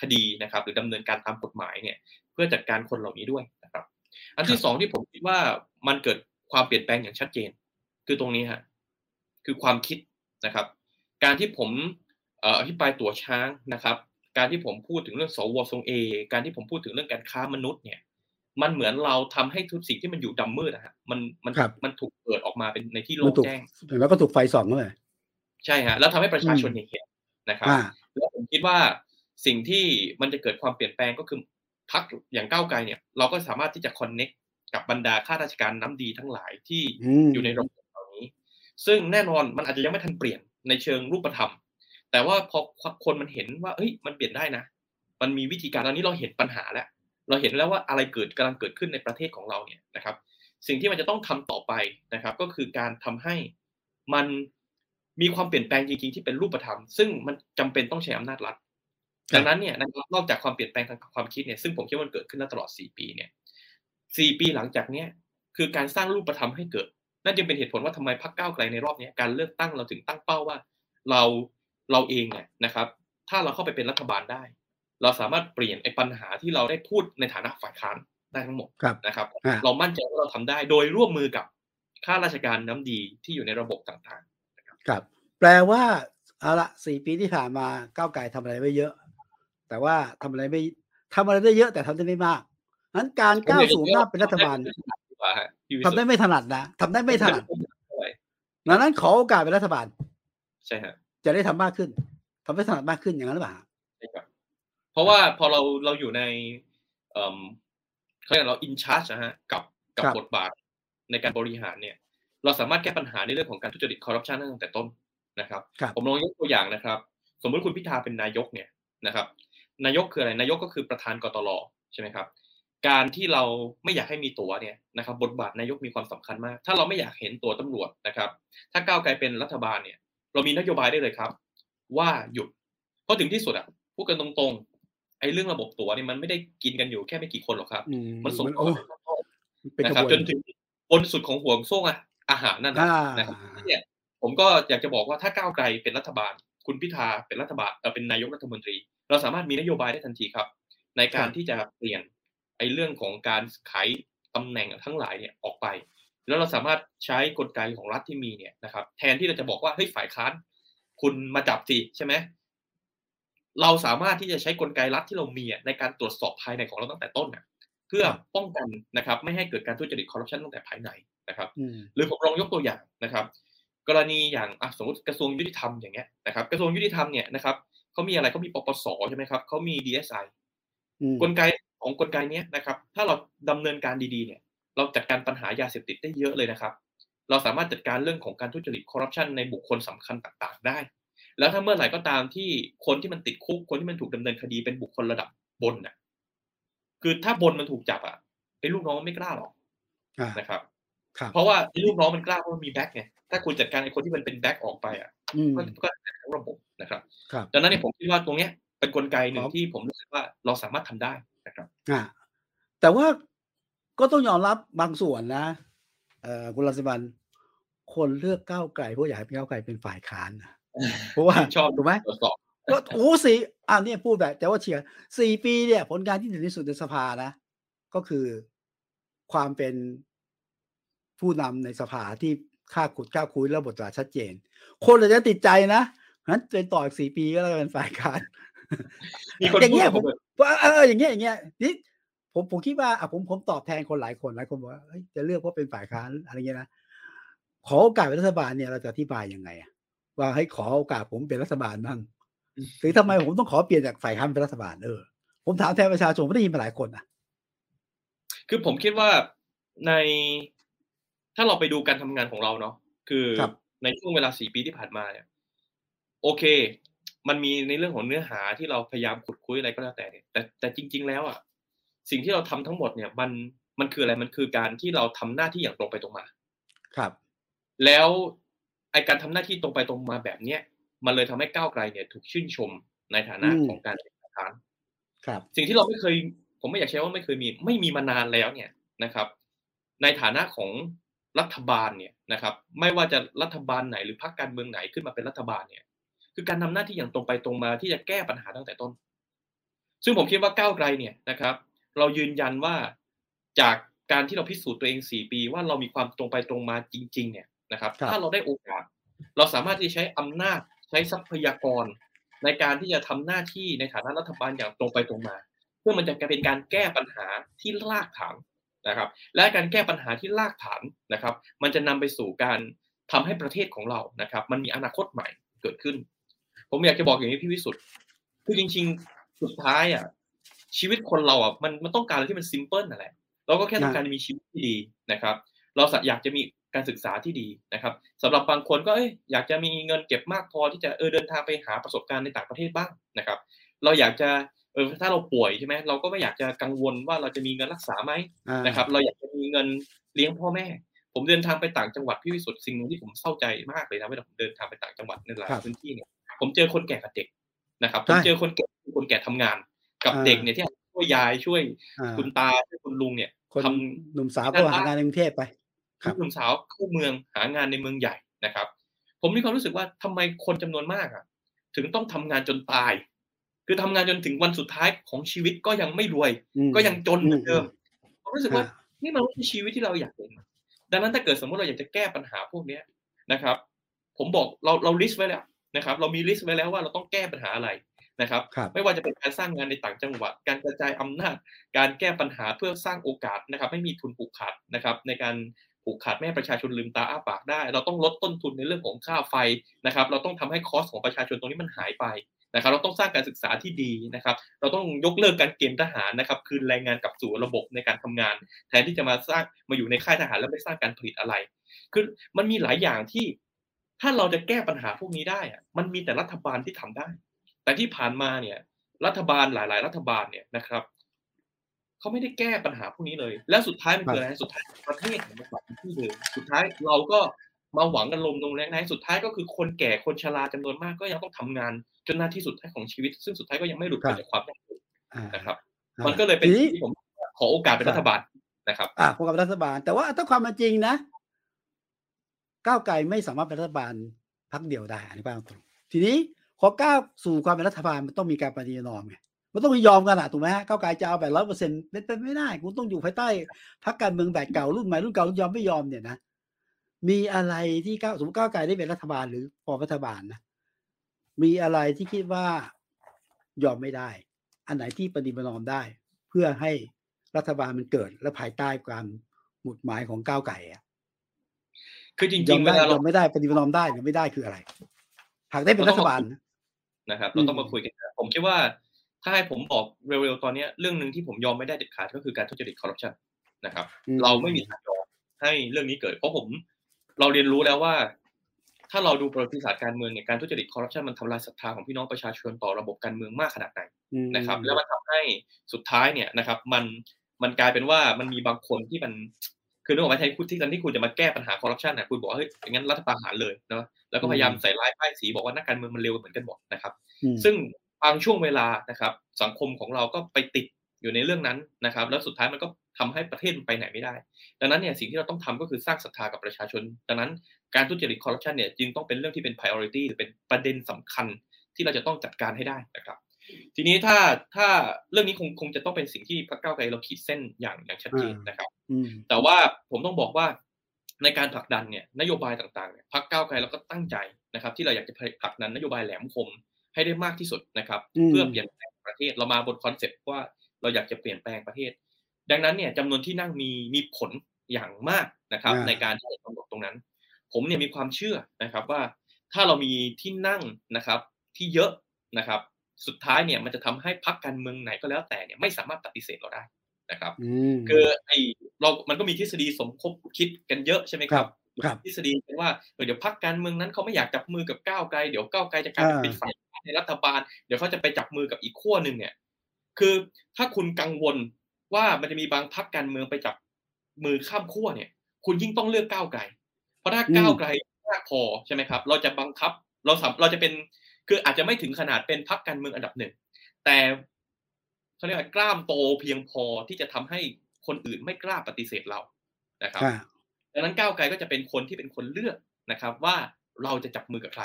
คดีนะครับ หรือดำเนินการตามกฎหมายเนี่ย เพื่อจัดการคนเหล่านี้ด้วยนะครับ อันที่สองที่ผมคิดว่ามันเกิดความเปลี่ยนแปลงอย่างชัดเจน คือตรงนี้ฮะคือความคิดนะครับ การที่ผมอภิปรายตัวช้างนะครับ การที่ผมพูดถึงเรื่องสวทรงเอ การที่ผมพูดถึงเรื่องการค้ามนุษย์เนี่ย มันเหมือนเราทำให้ทุกสิ่งที่มันอยู่ดำมืดนะฮะมันมันมันถูกเปิดออกมาเป็นในที่โล่งแจ้งแล้วก็ถูกไฟส่องเลยใช่ฮะแล้วทำให้ประชาชนเห็นนะครับแล้วผมคิดว่าสิ่งที่มันจะเกิดความเปลี่ยนแปลงก็คือพักอย่างก้าวไกลเนี่ย เราก็สามารถที่จะคอนเน็กกับบรรดาข้าราชการน้ำดีทั้งหลายที่อยู่ในระบบเหล่านี้ ซึ่งแน่นอนมันอาจจะยังไม่ทันเปลี่ยนในเชิงรูปธรรม แต่ว่าพอคนมันเห็นว่าเฮ้ยมันเปลี่ยนได้นะ มันมีวิธีการตอนนี้เราเห็นปัญหาแล้ว เราเห็นแล้วว่าอะไรเกิดกำลังเกิดขึ้นในประเทศของเราเนี่ยนะครับ สิ่งที่มันจะต้องทำต่อไปนะครับ ก็คือการทำให้มันมีความเปลี่ยนแปลงจริงๆที่เป็นรูปธรรม ซึ่งมันจำเป็นต้องใช้อำนาจรัฐดังนั้นเนี่ยนอกจากความเปลี่ยนแปลงทางความคิดเนี่ยซึ่งผมคิดว่ามันเกิดขึ้นตลอด 4 ปีเนี่ยสี่ปีหลังจากเนี้ยคือการสร้างรูปธรรมให้เกิดนั่นจึงเป็นเหตุผลว่าทำไมพรรคก้าวไกลในรอบนี้การเลือกตั้งเราถึงตั้งเป้าว่า เราเราเองเนี่ยนะครับ ถ้าเราเข้าไปเป็นรัฐบาลได้ เราสามารถเปลี่ยนไอ้ปัญหาที่เราได้พูดในฐานะฝ่ายค้านได้ทั้งหมดนะครับ เรามั่นใจว่าเราทำได้โดยร่วมมือกับข้าราชการน้ำดีที่อยู่ในระบบต่างๆนะครับครับ แปลว่าเอาละสี่ปีที่ผ่านมาก้าวไกลทำอะไรไม่เยอะ แต่ว่าทำอะไรไม่ทำอะไรได้เยอะแต่ทำได้ไม่มากนั้นการก้าวสู่หน้าเป็นรัฐบาลทำได้ไม่ถนัดนะทำได้ไม่ถนัดดังนั้นขอโอกาสเป็นรัฐบาล ใช่ครับจะได้ทำมากขึ้นทำให้ถนัดมากขึ้นอย่างนั้นหรือเปล่าใช่ครับเพ ราะว่าพอเราเราอยู่ในเขาเรียกเราอินชาร์จนะฮะกับกับบทบาทในการบริหารเนี่ย เราสามารถแก้ปัญหาในเรื่องของการทุจริตคอร์รัปชันตั้งแต่ต้นนะครับ ผมลองยกตัวอย่างนะครับ สมมติคุณพิธาเป็นนายกเนี่ยนะครับ นายกคืออะไรนายกก็คือประธานกตลใช่ไหมครับ การที่เราไม่อยากให้มีตั๋วเนี่ยนะครับ บทบาทนายกมีความสำคัญมาก ถ้าเราไม่อยากเห็นตั๋วตำรวจนะครับ ถ้าก้าวไกลเป็นรัฐบาลเนี่ย เรามีนโยบายได้เลยครับ ว่าหยุดเพราะถึงที่สุดอะพูดกันตรงๆ ไอ้เรื่องระบบตั๋วเนี่ยมันไม่ได้กินกันอยู่แค่ไม่กี่คนหรอกครับ มันส่งผลนะครับจนถึงบนสุดของห่วงโซ่อาหารนั่นนะครับเนี่ยผมก็อยากจะบอกว่าถ้าก้าวไกลเป็นรัฐบาล คุณพิธาเป็นรัฐบาลเป็นนายกรัฐมนตรี เราสามารถมีนโยบายได้ทันทีครับ ในการที่จะเปลี่ยนไอ้เรื่องของการขายตำแหน่งทั้งหลายเนี่ยออกไป แล้วเราสามารถใช้กลไกของรัฐที่มีเนี่ยนะครับ แทนที่เราจะบอกว่าเฮ้ยฝ่ายค้านคุณมาจับสิใช่ไหม เราสามารถที่จะใช้กลไกรัฐที่เรามีในการตรวจสอบภายในของเราตั้งแต่ต้นนะเพื่อป้องกันนะครับ ไม่ให้เกิดการทุจริตคอร์รัปชันตั้งแต่ภายในนะครับ หรือผมลองยกตัวอย่างนะครับ กรณีอย่างสมมติกระทรวงยุติธรรมอย่างเงี้ยนะครับ กระทรวงยุติธรรมเนี่ยนะครับเขามีอะไรเขามีปปสใช่ไหมครับเขามี DSI กลไกของกลไกนี้นะครับ ถ้าเราดำเนินการดีๆเนี่ย เราจัดการปัญหายาเสพติดได้เยอะเลยนะครับ เราสามารถจัดการเรื่องของการทุจริตคอร์รัปชันในบุคคลสำคัญต่าง ๆ ได้ แล้วถ้าเมื่อไหร่ก็ตามที่คนที่มันติดคุกคนที่มันถูกดำเนินคดีเป็นบุคคลระดับบนน่ะ คือถ้าบนมันถูกจับอะไอ้ลูกน้องไม่กล้าหรอกนะครับเพราะว่าไอ้ลูกน้องมันกล้าเพราะมันมีแบ็กไงถ้าคุณจัดการไอ้คนที่มันเป็นแบ็กออกไปอะก็ก็ทั้งระบบนะครับดังนั้นเนี่ยผมคิดว่าตรงเนี้ยเป็นกลไกหนึ่งที่ผมรู้สึกว่าเราสามารถทำได้นะครับอ่าแต่ว่าก็ต้องยอมรับบางส่วนนะเอ่อคุณรังสิมันต์คนเลือกก้าวไกลเพราะอยากให้ก้าวไกลเป็นฝ่ายค้านนะ เพราะว่าชอบถูกไหมก็โอ้สี่อ่านี่พูดแบบ แต่ว่าเชียร์สี่ปีเนี่ย ผลงานที่ดีที่สุดในสภานะ ก็คือความเป็นผู้นำในสภาที่ค่าขุดค่าคุยระบบตราชัดเจน คนอาจจะติดใจนะนั้นเป็นต่ออีกสี่ปีก็แล้วเป็นฝ่ายค้านอย่างเงี้ยผมเอออย่างเงี้ยอย่างเงี้ยนี่ผมผมคิดว่าอะผมผมตอบแทนคนหลายคนหลายคนบอกว่าจะเลือกเพราะเป็นฝ่ายค้านอะไรเงี้ยนะขอโอกาสเป็นรัฐบาลเนี่ยเราจะอธิบายยังไง ว่าให้ขอโอกาสผมเป็นรัฐบาลบ้างหรือทำไมผมต้องขอเปลี่ยนจากฝ่ายค้านเป็นรัฐบาลเออผมถามแทนประชาชนไม่ได้ยินมาหลายคนอะ คือผมคิดว่าในถ้าเราไปดูการทำงานของเราเนาะคือในช่วงเวลาสี่ปีที่ผ่านมาเนี่ยโอเค มันมีในเรื่องของเนื้อหาที่เราพยายามขุดคุยอะไรก็แล้วแต่เนี่ยแต่แต่จริง ๆ แล้วอะสิ่งที่เราทำทั้งหมดเนี่ยมันมันคืออะไรมันคือการที่เราทำหน้าที่อย่างตรงไปตรงมา ครับ แล้ว ไอการทำหน้าที่ตรงไปตรงมาแบบเนี้ยมันเลยทำให้ก้าวไกลเนี่ยถูกชื่นชมในฐานะของการเป็นประธานครับ สิ่งที่เราไม่เคย ผมไม่อยากใช้ว่าไม่เคยมี ไม่มีมานานแล้วเนี่ยนะครับ ในฐานะของรัฐบาลเนี่ยนะครับ ไม่ว่าจะรัฐบาลไหนหรือพรรคการเมืองไหนขึ้นมาเป็นรัฐบาลเนี่ย คือการทำหน้าที่อย่างตรงไปตรงมาที่จะแก้ปัญหาตั้งแต่ต้น ซึ่งผมคิดว่าก้าวไกลเนี่ยนะครับ เรายืนยันว่าจากการที่เราพิสูจน์ตัวเองสี่ปี ว่าเรามีความตรงไปตรงมาจริง ๆ เนี่ย นะครับ ถ้าเราได้โอกาส เราสามารถที่ใช้อำนาจใช้ทรัพยากร ในการที่จะทำหน้าที่ในฐานะรัฐบาลอย่างตรงไปตรงมา เพื่อมันจะเป็นการแก้ปัญหาที่รากฐานนะครับ และการแก้ปัญหาที่รากฐานนะครับ มันจะนำไปสู่การทำให้ประเทศของเรานะครับ มันมีอนาคตใหม่เกิดขึ้น ผมอยากจะบอกอย่างนี้พี่วิสุทธ์คือจริง ๆ สุดท้ายอะชีวิตคนเราอะมันมันต้องการอะไรที่มันซิมเพิลนั่นแหละเราก็แค่ต้องการมีชีวิตที่ดีนะครับ เราอยากจะมี การศึกษาที่ดีนะครับสำหรับบางคนก็อยากจะมีเงินเก็บมากพอที่จะเออเดินทางไปหาประสบการณ์ในต่างประเทศบ้างนะครับ เราอยากจะเออถ้าเราป่วยใช่ไหมเราก็ไม่อยากจะกังวลว่าเราจะมีเงินรักษาไหมนะครับ เราอยากจะมีเงินเลี้ยงพ่อแม่ ผมเดินทางไปต่างจังหวัดพี่วิสุทธ์สิ่งหนึ่งที่ผมเศร้าใจมากเลยนะเวลาผมเดินทางไปต่างจังหวัดในหลายพื้นที่เนี่ยผมเจอคนแก่กับเด็กนะครับผมเจอคนแก่คนแก่ทำงานกับเด็กเนี่ยที่ช่วยยายช่วยคุณตาช่วยคุณลุงเนี่ยทำหนุ่มสาวก็หางานในกรุงเทพไปครับ หนุ่มสาวเข้าเมืองหางานในเมืองใหญ่นะครับ ผมมีความรู้สึกว่าทำไมคนจำนวนมากอะ ถึงต้องทำงานจนตาย คือทำงานจนถึงวันสุดท้ายของชีวิตก็ยังไม่รวย ก็ยังจนเหมือนเดิมผมรู้สึกว่านี่มันไม่ใช่ชีวิตที่เราอยากเห็นดังนั้นถ้าเกิดสมมติเราอยากจะแก้ปัญหาพวกเนี้ยนะครับ ผมบอกเราเรา list ไว้แล้วนะครับ เรามี list ไว้แล้วว่าเราต้องแก้ปัญหาอะไรนะครับไม่ว่าจะเป็นการสร้างงานในต่างจังหวัด การกระจายอำนาจ การแก้ปัญหาเพื่อสร้างโอกาสนะครับไม่มีทุนผูกขาดนะครับ ในการ ผูกขาดแม่ประชาชนลืมตาอ้าปากได้ เราต้องลดต้นทุนในเรื่องของค่าไฟนะครับ เราต้องทำให้ cost ของประชาชนตรงนี้มันหายไปนะครับ เราต้องสร้างการศึกษาที่ดีนะครับ เราต้องยกเลิกการเกณฑ์ทหารนะครับคืนแรงงานกลับสู่ระบบในการทำงาน แทนที่จะมาสร้างมาอยู่ในค่ายทหารแล้วไม่สร้างการผลิตอะไร คือมันมีหลายอย่างที่ถ้าเราจะแก้ปัญหาพวกนี้ได้อะมันมีแต่รัฐบาลที่ทำได้ แต่ที่ผ่านมาเนี่ยรัฐบาลหลาย ๆ รัฐบาลเนี่ยนะครับ เขาไม่ได้แก้ปัญหาพวกนี้เลย แล้วสุดท้ายมันคืออะไรสุดท้ายประเทศมันกลับที่เดิมสุดท้ายเราก็มาหวังกันลมลงแรงๆสุดท้ายก็คือคนแก่คนชราจำนวนมากก็ยังต้องทำงานจนหน้าที่สุดท้ายของชีวิต ซึ่งสุดท้ายก็ยังไม่หลุดพ้นจากความยากจนนะครับ มันก็เลยเป็นที่ผมขอโอกาสเป็นรัฐบาลนะครับอ่าขอกับรัฐบาล แต่ว่าถ้าความเป็นจริงนะก้าวไกลไม่สามารถเป็นรัฐบาลพักเดียวได้อันนี้ป้าตรงทีนี้พอก้าวสู่ความเป็นรัฐบาลมันต้องมีการปฏิญาณไง มันต้องยอมกันอะถูกไหมฮะก้าวไกลจะเอาแบบร้อยเปอร์เซ็นต์เป็นไปไม่ได้คุณต้องอยู่ภายใต้พักการเมืองแบบเก่ารุ่นใหม่รุ่นเก่ารุ่นยอมไม่ยอมเนี่ยนะมีอะไรที่ก้าวสมมติก้าวไกลได้เป็นรัฐบาลหรือพอรัฐบาลนะมีอะไรที่คิดว่ายอมไม่ได้ อันไหนที่ปฏิบัตินอมได้ เพื่อให้รัฐบาลมันเกิดและภายใต้การหมุดหมายของก้าวไก่อะคือจริงๆเวลาเราไม่ได้ปฏิบัตินอมได้หรือไม่ได้คืออะไรหากได้เป็นรัฐบาลนะครับ เราต้องมาคุยกันผมคิดว่า ถ้าให้ผมบอกเร็วๆตอนนี้เรื่องหนึ่งที่ผมยอมไม่ได้เด็ดขาดก็คือการทุจริตคอร์รัปชันนะครับ เราไม่มีทางยอมให้เรื่องนี้เกิด เพราะผมเราเรียนรู้แล้วว่า ถ้าเราดูประวัติศาสตร์การเมืองเนี่ยการทุจริตคอร์รัปชันมันทำลายศรัทธาของพี่น้องประชาชนต่อระบบการเมืองมากขนาดไหนนะครับ แล้วมันทำให้สุดท้ายเนี่ยนะครับ มันมันกลายเป็นว่ามันมีบางคนที่มันคือนึกออกไหมแทนคุณที่กันที่คุณจะมาแก้ปัญหาคอร์รัปชันนะคุณบอกเฮ้ยอย่างนั้นรัฐประหารเลยเนาะแล้วก็พยายามใส่ร้ายป้ายสีบอกว่านักการเมืองมันเร็วเหมือนกันหมดนะครับ ซึ่ง บางช่วงเวลานะครับ สังคมของเราก็ไปติดอยู่ในเรื่องนั้นนะครับ แล้วสุดท้ายมันก็ทำให้ประเทศไปไหนไม่ได้ ดังนั้นเนี่ยสิ่งที่เราต้องทำก็คือสร้างศรัทธากับประชาชน ดังนั้นการทุจริตคอร์รัปชันเนี่ยจึงต้องเป็นเรื่องที่เป็น priority หรือเป็นประเด็นสำคัญที่เราจะต้องจัดการให้ได้นะครับ ทีนี้ถ้าถ้าเรื่องนี้คงคงจะต้องเป็นสิ่งที่พรรคก้าวไกลเราขีดเส้นอย่างอย่างชัดเจนนะครับแต่ว่าผมต้องบอกว่าในการผลักดันเนี่ยนโยบายต่างๆเนี่ยพรรคก้าวไกลเราก็ตั้งใจนะครับ ที่เราอยากจะผลักดันนโยบายแหลมคม ให้ได้มากที่สุดนะครับ เพื่อเปลี่ยนแปลงประเทศเรามาบน concept ว่าเราอยากจะเปลี่ยนแปลงประเทศ ดังนั้นเนี่ยจำนวนที่นั่งมีมีผลอย่างมากนะครับ ในการที่จะกำหนดตรงนั้น ผมเนี่ยมีความเชื่อนะครับว่าถ้าเรามีที่นั่งนะครับที่เยอะนะครับ สุดท้ายเนี่ยมันจะทำให้พักการเมืองไหนก็แล้วแต่เนี่ยไม่สามารถปฏิเสธเราได้นะครับคือไอเรามันก็มีทฤษฎีสมคบคิดกันเยอะใช่ไหมครับทฤษฎีเป็นว่าเดี๋ยวพักการเมืองนั้นเขาไม่อยากจับมือกับก้าวไกลเดี๋ยวก้าวไกลจะกลายเป็นฝ่าย ในรัฐบาล เดี๋ยวเขาจะไปจับมือกับอีกขั้วหนึ่งเนี่ย คือถ้าคุณกังวลว่ามันจะมีบางพักการเมืองไปจับมือข้ามขั้วเนี่ย คุณยิ่งต้องเลือกก้าวไกล เพราะถ้าก้าวไกลมากพอใช่ไหมครับ เราจะบังคับ เราสามเราจะเป็น คืออาจจะไม่ถึงขนาดเป็นพักการเมืองอันดับหนึ่ง แต่เขาเรียกว่ากล้ามโตเพียงพอที่จะทำให้คนอื่นไม่กล้าปฏิเสธเรานะครับดังนั้นก้าวไกลก็จะเป็นคนที่เป็นคนเลือกนะครับ ว่าเราจะจับมือกับใคร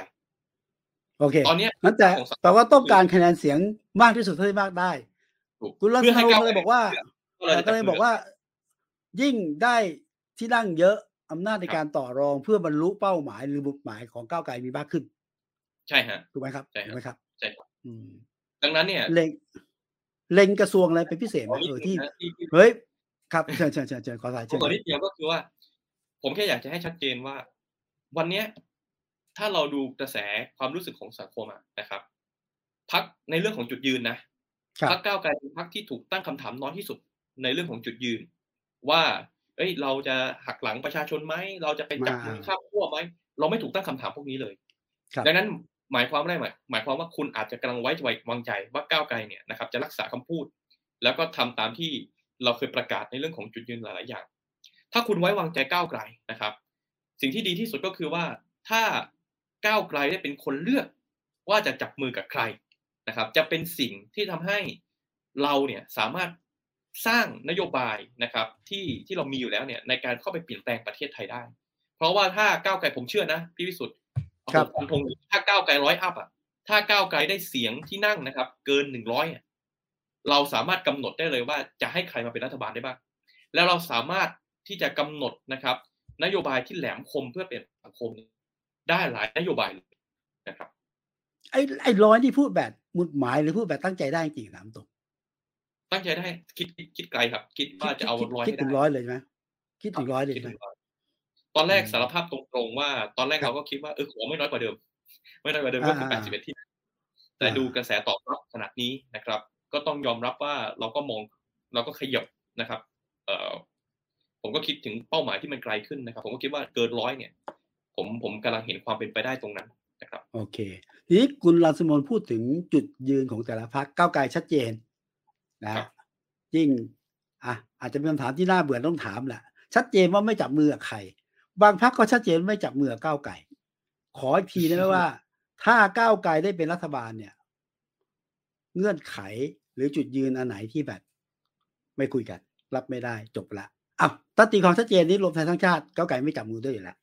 โอเคตอนนี้นั่นแต่แปลว่าต้องการคะแนนเสียงมากที่สุดเท่าที่มากได้คุณรัตน์เลยบอกว่าก็เลยบอกว่า ยิ่งได้ที่นั่งเยอะอำนาจในการต่อรองเพื่อบรรลุเป้าหมายหรือบุกหมายของก้าวไกลมีมากขึ้น ใช่ฮะถูกไหมครับถูกไหมครับใช่ดังนั้นเนี่ยเล็งเล็งกระทรวงอะไรเป็นพิเศษไหมเออที่เฮ้ยครับเชิญเชิญเชิญเชิญขอสายเชิญขอนิดเดียวก็คือว่า ผมแค่อยากจะให้ชัดเจนว่า วันเนี้ย ถ้าเราดูกระแสความรู้สึกของสังคมนะครับพักในเรื่องของจุดยืนนะพักก้าวไกลเป็นพักที่ถูกตั้งคำถามน้อยที่สุดในเรื่องของจุดยืน ว่า เอ้ย เราจะหักหลังประชาชนไหมเราจะเป็นจับมือข้ามขั้วไหมเราไม่ถูกตั้งคำถามพวกนี้เลยดังนั้นหมายความว่าไรหมายความว่าคุณอาจจะกำลังไว้วางใจว่าก้าวไกลเนี่ยนะครับ จะรักษาคำพูด แล้วก็ทำตามที่เราเคยประกาศในเรื่องของจุดยืนหลาย ๆ อย่าง ถ้าคุณไว้วางใจก้าวไกลนะครับ สิ่งที่ดีที่สุดก็คือว่าถ้า ก้าวไกลได้เป็นคนเลือกว่าจะจับมือกับใครนะครับ จะเป็นสิ่งที่ทำให้เราเนี่ยสามารถสร้างนโยบายนะครับที่ที่เรามีอยู่แล้วเนี่ยในการเข้าไปเปลี่ยนแปลงประเทศไทยได้ เพราะว่าถ้าก้าวไกลผมเชื่อนะพี่วิสุทธ์ครับผมถ้าก้าวไกลร้อยอัพอะถ้าก้าวไกลได้เสียงที่นั่งนะครับ เกินหนึ่งร้อยเราสามารถกำหนดได้เลยว่าจะให้ใครมาเป็นรัฐบาลได้บ้าง แล้วเราสามารถที่จะกำหนดนะครับ นโยบายที่แหลมคมเพื่อเปลี่ยนสังคม ได้หลายนโยบายเลยนะครับ ไอ้ไอ้ร้อยที่พูดแบบมุดหมายหรือพูดแบบตั้งใจได้จริงถามตรงตั้งใจได้คิดคิดไกลครับ คิดว่าจะเอาร้อยคิดถึงร้อยเลยไหมคิดถึงร้อยเลยไหมตอนแรกสารภาพตรงๆว่า ตอนแรกเราก็คิดว่าเออขอไม่น้อยกว่าเดิม ไม่น้อยกว่าเดิมก็คือแปดสิบเอ็ดที่ แต่ดูกระแสตอบรับขนาดนี้นะครับ ก็ต้องยอมรับว่าเราก็มองเราก็ขยับนะครับ เอ่อผมก็คิดถึงเป้าหมายที่มันไกลขึ้นนะครับ ผมก็คิดว่าเกินร้อยเนี่ย ผมผมกำลังเห็นความเป็นไปได้ตรงนั้นนะครับ โอเค ทีนี้คุณรัสมนพูดถึงจุดยืนของแต่ละพรรคก้าวไกลชัดเจนนะยิ่งอะอาจจะเป็นคำถามที่น่าเบื่อต้องถามแหละชัดเจนว่าไม่จับมือกับใคร บางพรรคก็ชัดเจนไม่จับมือก้าวไก่ขออีกทีได้ไหมว่า ถ้าก้าวไกลได้เป็นรัฐบาลเนี่ย เงื่อนไขหรือจุดยืนอันไหนที่แบบ ไม่คุยกัน รับไม่ได้จบละอ้าวตัดตีความชัดเจนนี้รวมไทยทั้งชาติก้าวไก่ไม่จับมือด้วยอยู่แล้ว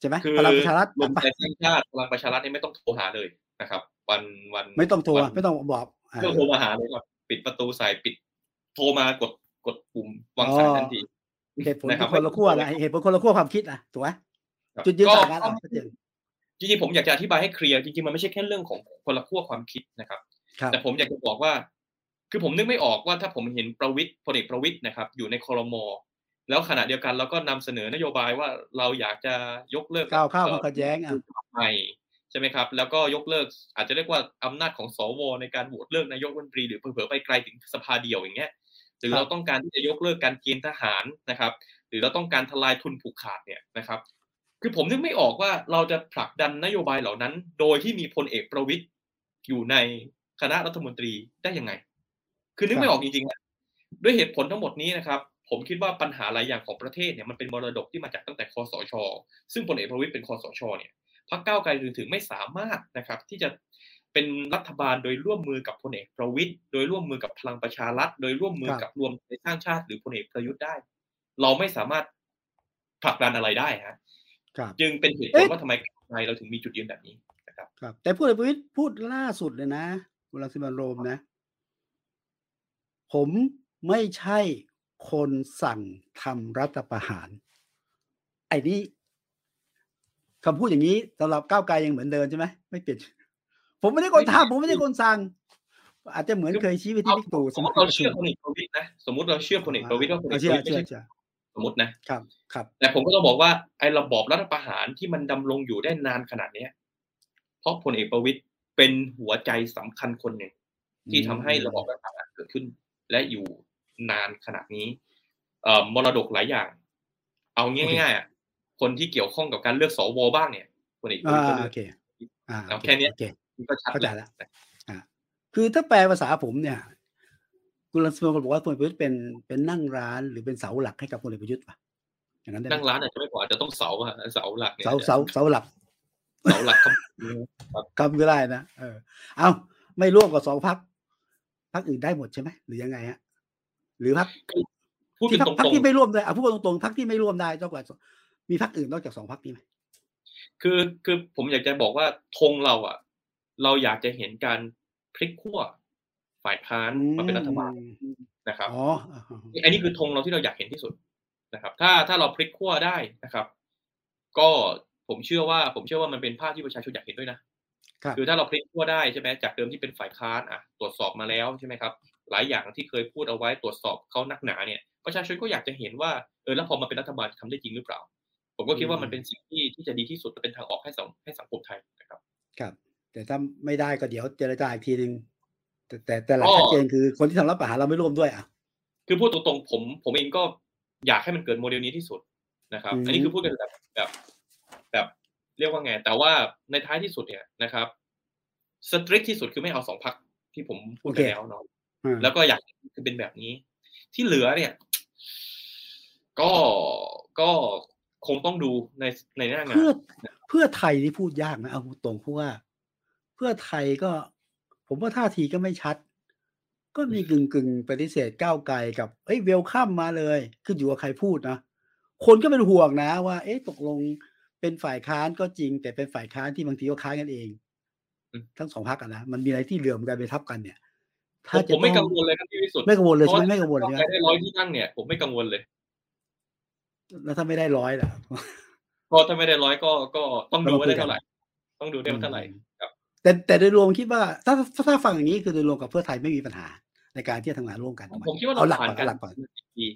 ใช่ไหมพลังประชารัฐรวมไทยทั้งชาติพลังประชารัฐนี่ไม่ต้องโทรหาเลยนะครับ วันวันไม่ต้องโทรไม่ต้องบอกไม่ต้องโทรมาหาเลยครับ ปิดประตูใส่ปิด โทรมากดกดปุ่มวางสายทันทีเหตุผลคนละขั้วนะเหตุผลคนละขั้วความคิดนะถูกไหมจุดยืนต่างกันจริงๆผมอยากจะอธิบายให้เคลียร์จริงๆมันไม่ใช่แค่เรื่องของคนละขั้วความคิดนะครับ แต่ผมอยากจะบอกว่า คือผมนึกไม่ออกว่าถ้าผมเห็นประวิทย์พลเอกประวิทย์นะครับ อยู่ในคอรมอ แล้วขณะเดียวกันเราก็นำเสนอนโยบายว่าเราอยากจะยกเลิกก้าวข้าวขัดแย้งอะใหม่ใช่ไหมครับ แล้วก็ยกเลิกอาจจะเรียกว่าอำนาจของสวในการโหวตเลือกนายกรัฐมนตรีหรือเผลอๆไปไกลถึงสภาเดียวอย่างเงี้ยหรือเราต้องการที่จะยกเลิกการเกณฑ์ทหารนะครับ หรือเราต้องการทลายทุนผูกขาดเนี่ยนะครับ คือผมนึกไม่ออกว่าเราจะผลักดันนโยบายเหล่านั้น โดยที่มีพลเอกประวิตยอยู่ในคณะรัฐมนตรีได้ยังไง คือนึกไม่ออกจริงๆด้วยเหตุผลทั้งหมดนี้นะครับ ผมคิดว่าปัญหาหลายอย่างของประเทศเนี่ยมันเป็นมรดกที่มาจากตั้งแต่คอสช ซึ่งพลเอกประวิตยเป็นคอสชเนี่ยพรรคก้าวไกลถึงไม่สามารถนะครับที่จะเป็นรัฐบาลโดยร่วมมือกับพลเอกประวิตยโดยร่วมมือกับพลังประชารัฐ โดยร่วมมือกับรวมในสร้างชาติ หรือพลเอกประยุทธ์ได้ เราไม่สามารถผลักดันอะไรได้ฮะจึงเป็นเหตุผลว่าทำไมไทยเราถึงมีจุดยืนแบบนี้นะครับครับ แต่พูดประวิตยพูดล่าสุดเลยนะวลาสิมันโรมนะ ผมไม่ใช่ คนสั่งทำรัฐประหาร ไอ้นี่คำพูดอย่างนี้สำหรับก้าวไกลยังเหมือนเดิมใช่ไหมไม่เปลี่ยนผมไม่ได้คนทำผมไม่ได้คนสั่ง อาจจะเหมือนเคยชี้ไปที่บิ๊กตู่สมมติเราเชื่อพลเอกประวิตยนะสมมติเราเชื่อพลเอกประวิตยว่าพลเอกประวิตยไม่ใช่สมมตินะครับ ครับ แต่ผมก็ต้องบอกว่าไอ้ระบอบรัฐประหารที่มันดำรงอยู่ได้นานขนาดเนี้ย เพราะพลเอกประวิตยไปเป็นหัวใจสำคัญคนหนึ่งที่ทำให้ระบอบรัฐประหารเกิดขึ้น และอยู่ นานขนาดนี้เอ่อมรดกหลายอย่าง เอาง่ายๆอะคนที่เกี่ยวข้องกับการเลือกสวบ้างเนี่ยคนอีกคนก็เลือกแล้วแค่นี้ก็ชัดแล้วคือถ้าแปลภาษาผมเนี่ยคุณรังสิมันบอกว่าพลเอกประยุทธ์เป็นเป็นนั่งร้านหรือเป็นเสาหลักให้กับพลเอกประยุทธ์ป่ะอย่างนั้นนั่งร้านอาจจะไม่พออาจจะต้องเสาอะเสาหลักเสาเสาเสาหลักเสาหลักครับคำก็ได้นะเออ เอาไม่ร่วมกับสองพักพักอื่นได้หมดใช่ไหมหรือยังไงฮะ หรือพักพูดตรงๆพักที่ไม่ร่วมเลยเอาพูดตรงๆพักที่ไม่ร่วมได้เจ้ากว่ามีพักอื่นนอกจากสองพักนี้ไหมคือคือผมอยากจะบอกว่าธงเราอะ เราอยากจะเห็นการพลิกขั้วฝ่ายค้านมาเป็นรัฐบาลนะครับอันนี้คือธงเราที่เราอยากเห็นที่สุดนะครับ ถ้าถ้าเราพลิกขั้วได้นะครับ ก็ผมเชื่อว่าผมเชื่อว่ามันเป็นภาพที่ประชาชนอยากเห็นด้วยนะคือถ้าเราพลิกขั้วได้ใช่ไหมจากเดิมที่เป็นฝ่ายค้านอะตรวจสอบมาแล้วใช่ไหมครับ หลายอย่างที่เคยพูดเอาไว้ตรวจสอบเขานักหนาเนี่ยประชาชนก็อยากจะเห็นว่าเออแล้วพอมาเป็นรัฐบาลทำได้จริงหรือเปล่า ผมก็คิดว่ามันเป็นสิ่งที่ที่จะดีที่สุดเป็นทางออกให้สังให้สังคมไทยนะครับ ครับ แต่ถ้าไม่ได้ก็เดี๋ยวเจรจาอีกทีหนึ่งแต่แต่แต่หลักชัดเจนคือคนที่ทำรับประหารเราไม่ร่วมด้วยอะคือพูดตรงๆผมผมเองก็อยากให้มันเกิดโมเดลนี้ที่สุดนะครับ อันนี้คือพูดกันแบบแบบแบบเรียกว่าไง แต่ว่าในท้ายที่สุดเนี่ยนะครับสตริกที่สุดคือไม่เอาสองพักที่ผมพูดไปแล้วเนาะ แล้วก็อยากคือเป็นแบบนี้ ที่เหลือเนี่ย ก็ก็คงต้องดูในในหน้างานเพื่อเพื่อไทยที่พูดยากนะเอาตรงเพราะว่า เพื่อไทยก็ ผมว่าท่าทีก็ไม่ชัด ก็มีกึ่งกึ่งปฏิเสธก้าวไกลกับเอ้ยเวลคัมมาเลย ขึ้นอยู่กับใครพูดนะคนก็เป็นห่วงนะ ว่า เอ๊ะตกลงเป็นฝ่ายค้านก็จริง แต่เป็นฝ่ายค้านที่บางทีก็ค้านกันเอง ทั้งสองพักนะมันมีอะไรที่เหลื่อมกันไปทับกันเนี่ย ถ้าผมไม่กังวลเลยครับที่สุดไม่กังวลเลยใช่ไหมไม่กังวลเลยได้ร้อยที่นั่งเนี่ยผมไม่กังวลเลย แล้วถ้าไม่ได้ร้อยล่ะก็ถ้าไม่ได้ร้อยก็ก็ต้องดูว่าได้เท่าไหร่ ต้องดูได้ว่าเท่าไหร่ครับแต่แต่โดยรวมคิดว่าถ้าถ้าฟังอย่างนี้คือโดยรวมกับเพื่อไทยไม่มีปัญหาในการที่จะทำงานร่วมกันผมคิดว่าเราผ่านการทำงานปี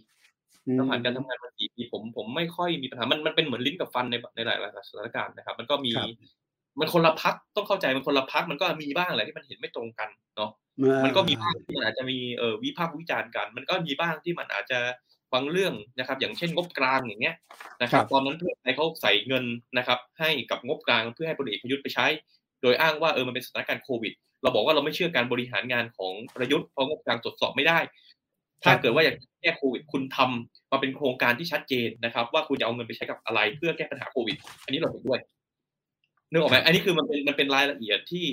เราผ่านการทำงานมาสี่ปีผมผมไม่ค่อยมีปัญหามันมันเป็นเหมือนลิ้นกับฟันในในหลายสถานการณ์นะครับ มันก็มี มันคนละพักต้องเข้าใจมันคนละพักมันก็มีบ้างแหละที่มันเห็นไม่ตรงกันเนาะมันก็มีบ้างที่มันอาจจะมีเอ่อวิพากษ์วิจารณ์กัน มันก็มีบ้างที่มันอาจจะบางเรื่องนะครับ อย่างเช่นงบกลางอย่างเงี้ยนะครับตอนนั้นเพื่อไทยเขาใส่เงินนะครับ ให้กับงบกลางเพื่อให้พลเอกประยุทธ์ไปใช้ โดยอ้างว่าเออมันเป็นสถานการณ์โควิด เราบอกว่าเราไม่เชื่อการบริหารงานของประยุทธ์เพราะงบกลางตรวจสอบไม่ได้ ถ้าเกิดว่าอยากแก้โควิด คุณทำมาเป็นโครงการที่ชัดเจนนะครับ ว่าคุณจะเอาเงินไปใช้กับอะไรเพื่อแก้ปัญหาโควิด อันนี้เราเห็นด้วย นึกออกไหมอันนี้คือมันเป็นมันเป็นรายละเอียดที่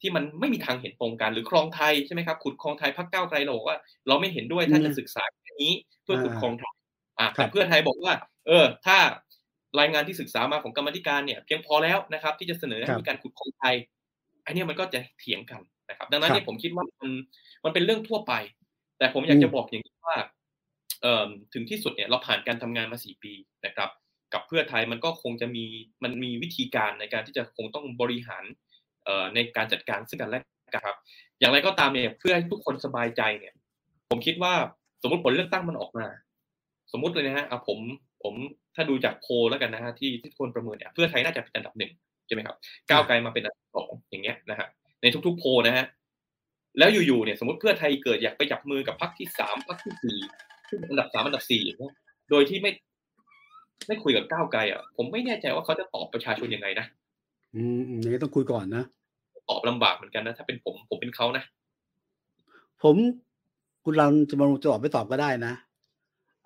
ที่มันไม่มีทางเห็นตรงกันหรือคลองไทยใช่ไหมครับขุดคลองไทยพักเก้าไกลเราบอกว่า เราไม่เห็นด้วยท่านจะศึกษาแค่นี้เพื่อขุดคลองไทยอ่าแต่เพื่อไทยบอกว่า เออ ถ้ารายงานที่ศึกษามาของกรรมธิการเนี่ย เพียงพอแล้วนะครับ ที่จะเสนอให้มีการขุดคลองไทยอันนี้มันก็จะเถียงกันนะครับ ดังนั้นเนี่ยผมคิดว่ามันมันเป็นเรื่องทั่วไป แต่ผมอยากจะบอกอย่างนี้ว่าเอ่อถึงที่สุดเนี่ยเราผ่านการทำงานมาสี่ปีนะครับ กับเพื่อไทยมันก็คงจะมีมันมีวิธีการในการที่จะคงต้องบริหารในการจัดการซึ่งกันและกันครับ อย่างไรก็ตามเนี่ยเพื่อให้ทุกคนสบายใจเนี่ย ผมคิดว่าสมมติผลเลือกตั้งมันออกมา สมมติเลยนะฮะผมผมถ้าดูจากโพแล้วกันนะฮะที่ที่ทุกคนประเมินเนี่ยเพื่อไทยน่าจะเป็นอันดับหนึ่งใช่ไหมครับก้าวไกลมาเป็นอันดับสองอย่างเงี้ยนะฮะในทุกๆโพนะฮะแล้วอยู่ๆเนี่ยสมมติเพื่อไทยเกิดอยากไปจับมือกับพรรคที่สามพรรคที่สี่อันดับสามอันดับสี่โดยที่ไม่ ไม่คุยกับก้าวไกลอะผมไม่แน่ใจว่าเขาจะตอบประชาชนยังไงนะอืมนี่ต้องคุยก่อนนะตอบลำบากเหมือนกันนะถ้าเป็นผมผมเป็นเขานะ ผมคุณรันจะมาจะตอบไม่ตอบก็ได้นะ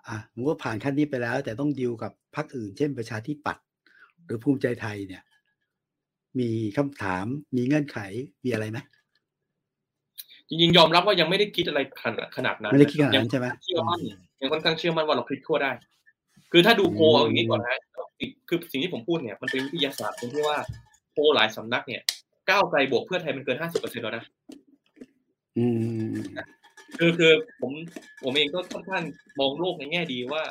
อะผมก็ผ่านขั้นนี้ไปแล้ว แต่ต้องดิวกับพรรคอื่น เช่นประชาธิปัตย์หรือภูมิใจไทยเนี่ย มีคำถามมีเงื่อนไขมีอะไรไหมจริงๆยอมรับว่ายังไม่ได้คิดอะไรขนาดขนาดนั้นไม่ได้คิดขนาดนั้นใช่ไหมเชื่อมั่นยังค่อนข้างเชื่อมั่นว่าเราพลิกทั่วได้ คือถ้าดูโพเอาอย่างนี้ก่อนนะคือสิ่งที่ผมพูดเนี่ยมันเป็นวิทยาศาสตร์ตรงที่ว่าโพหลายสำนักเนี่ยก้าวไกลบวกเพื่อไทยมันเกินห้าสิบเปอร์เซ็นต์แล้วนะอืมคือคือผมผมเองก็ค่อนข้างมองโลกในแง่ดีว่า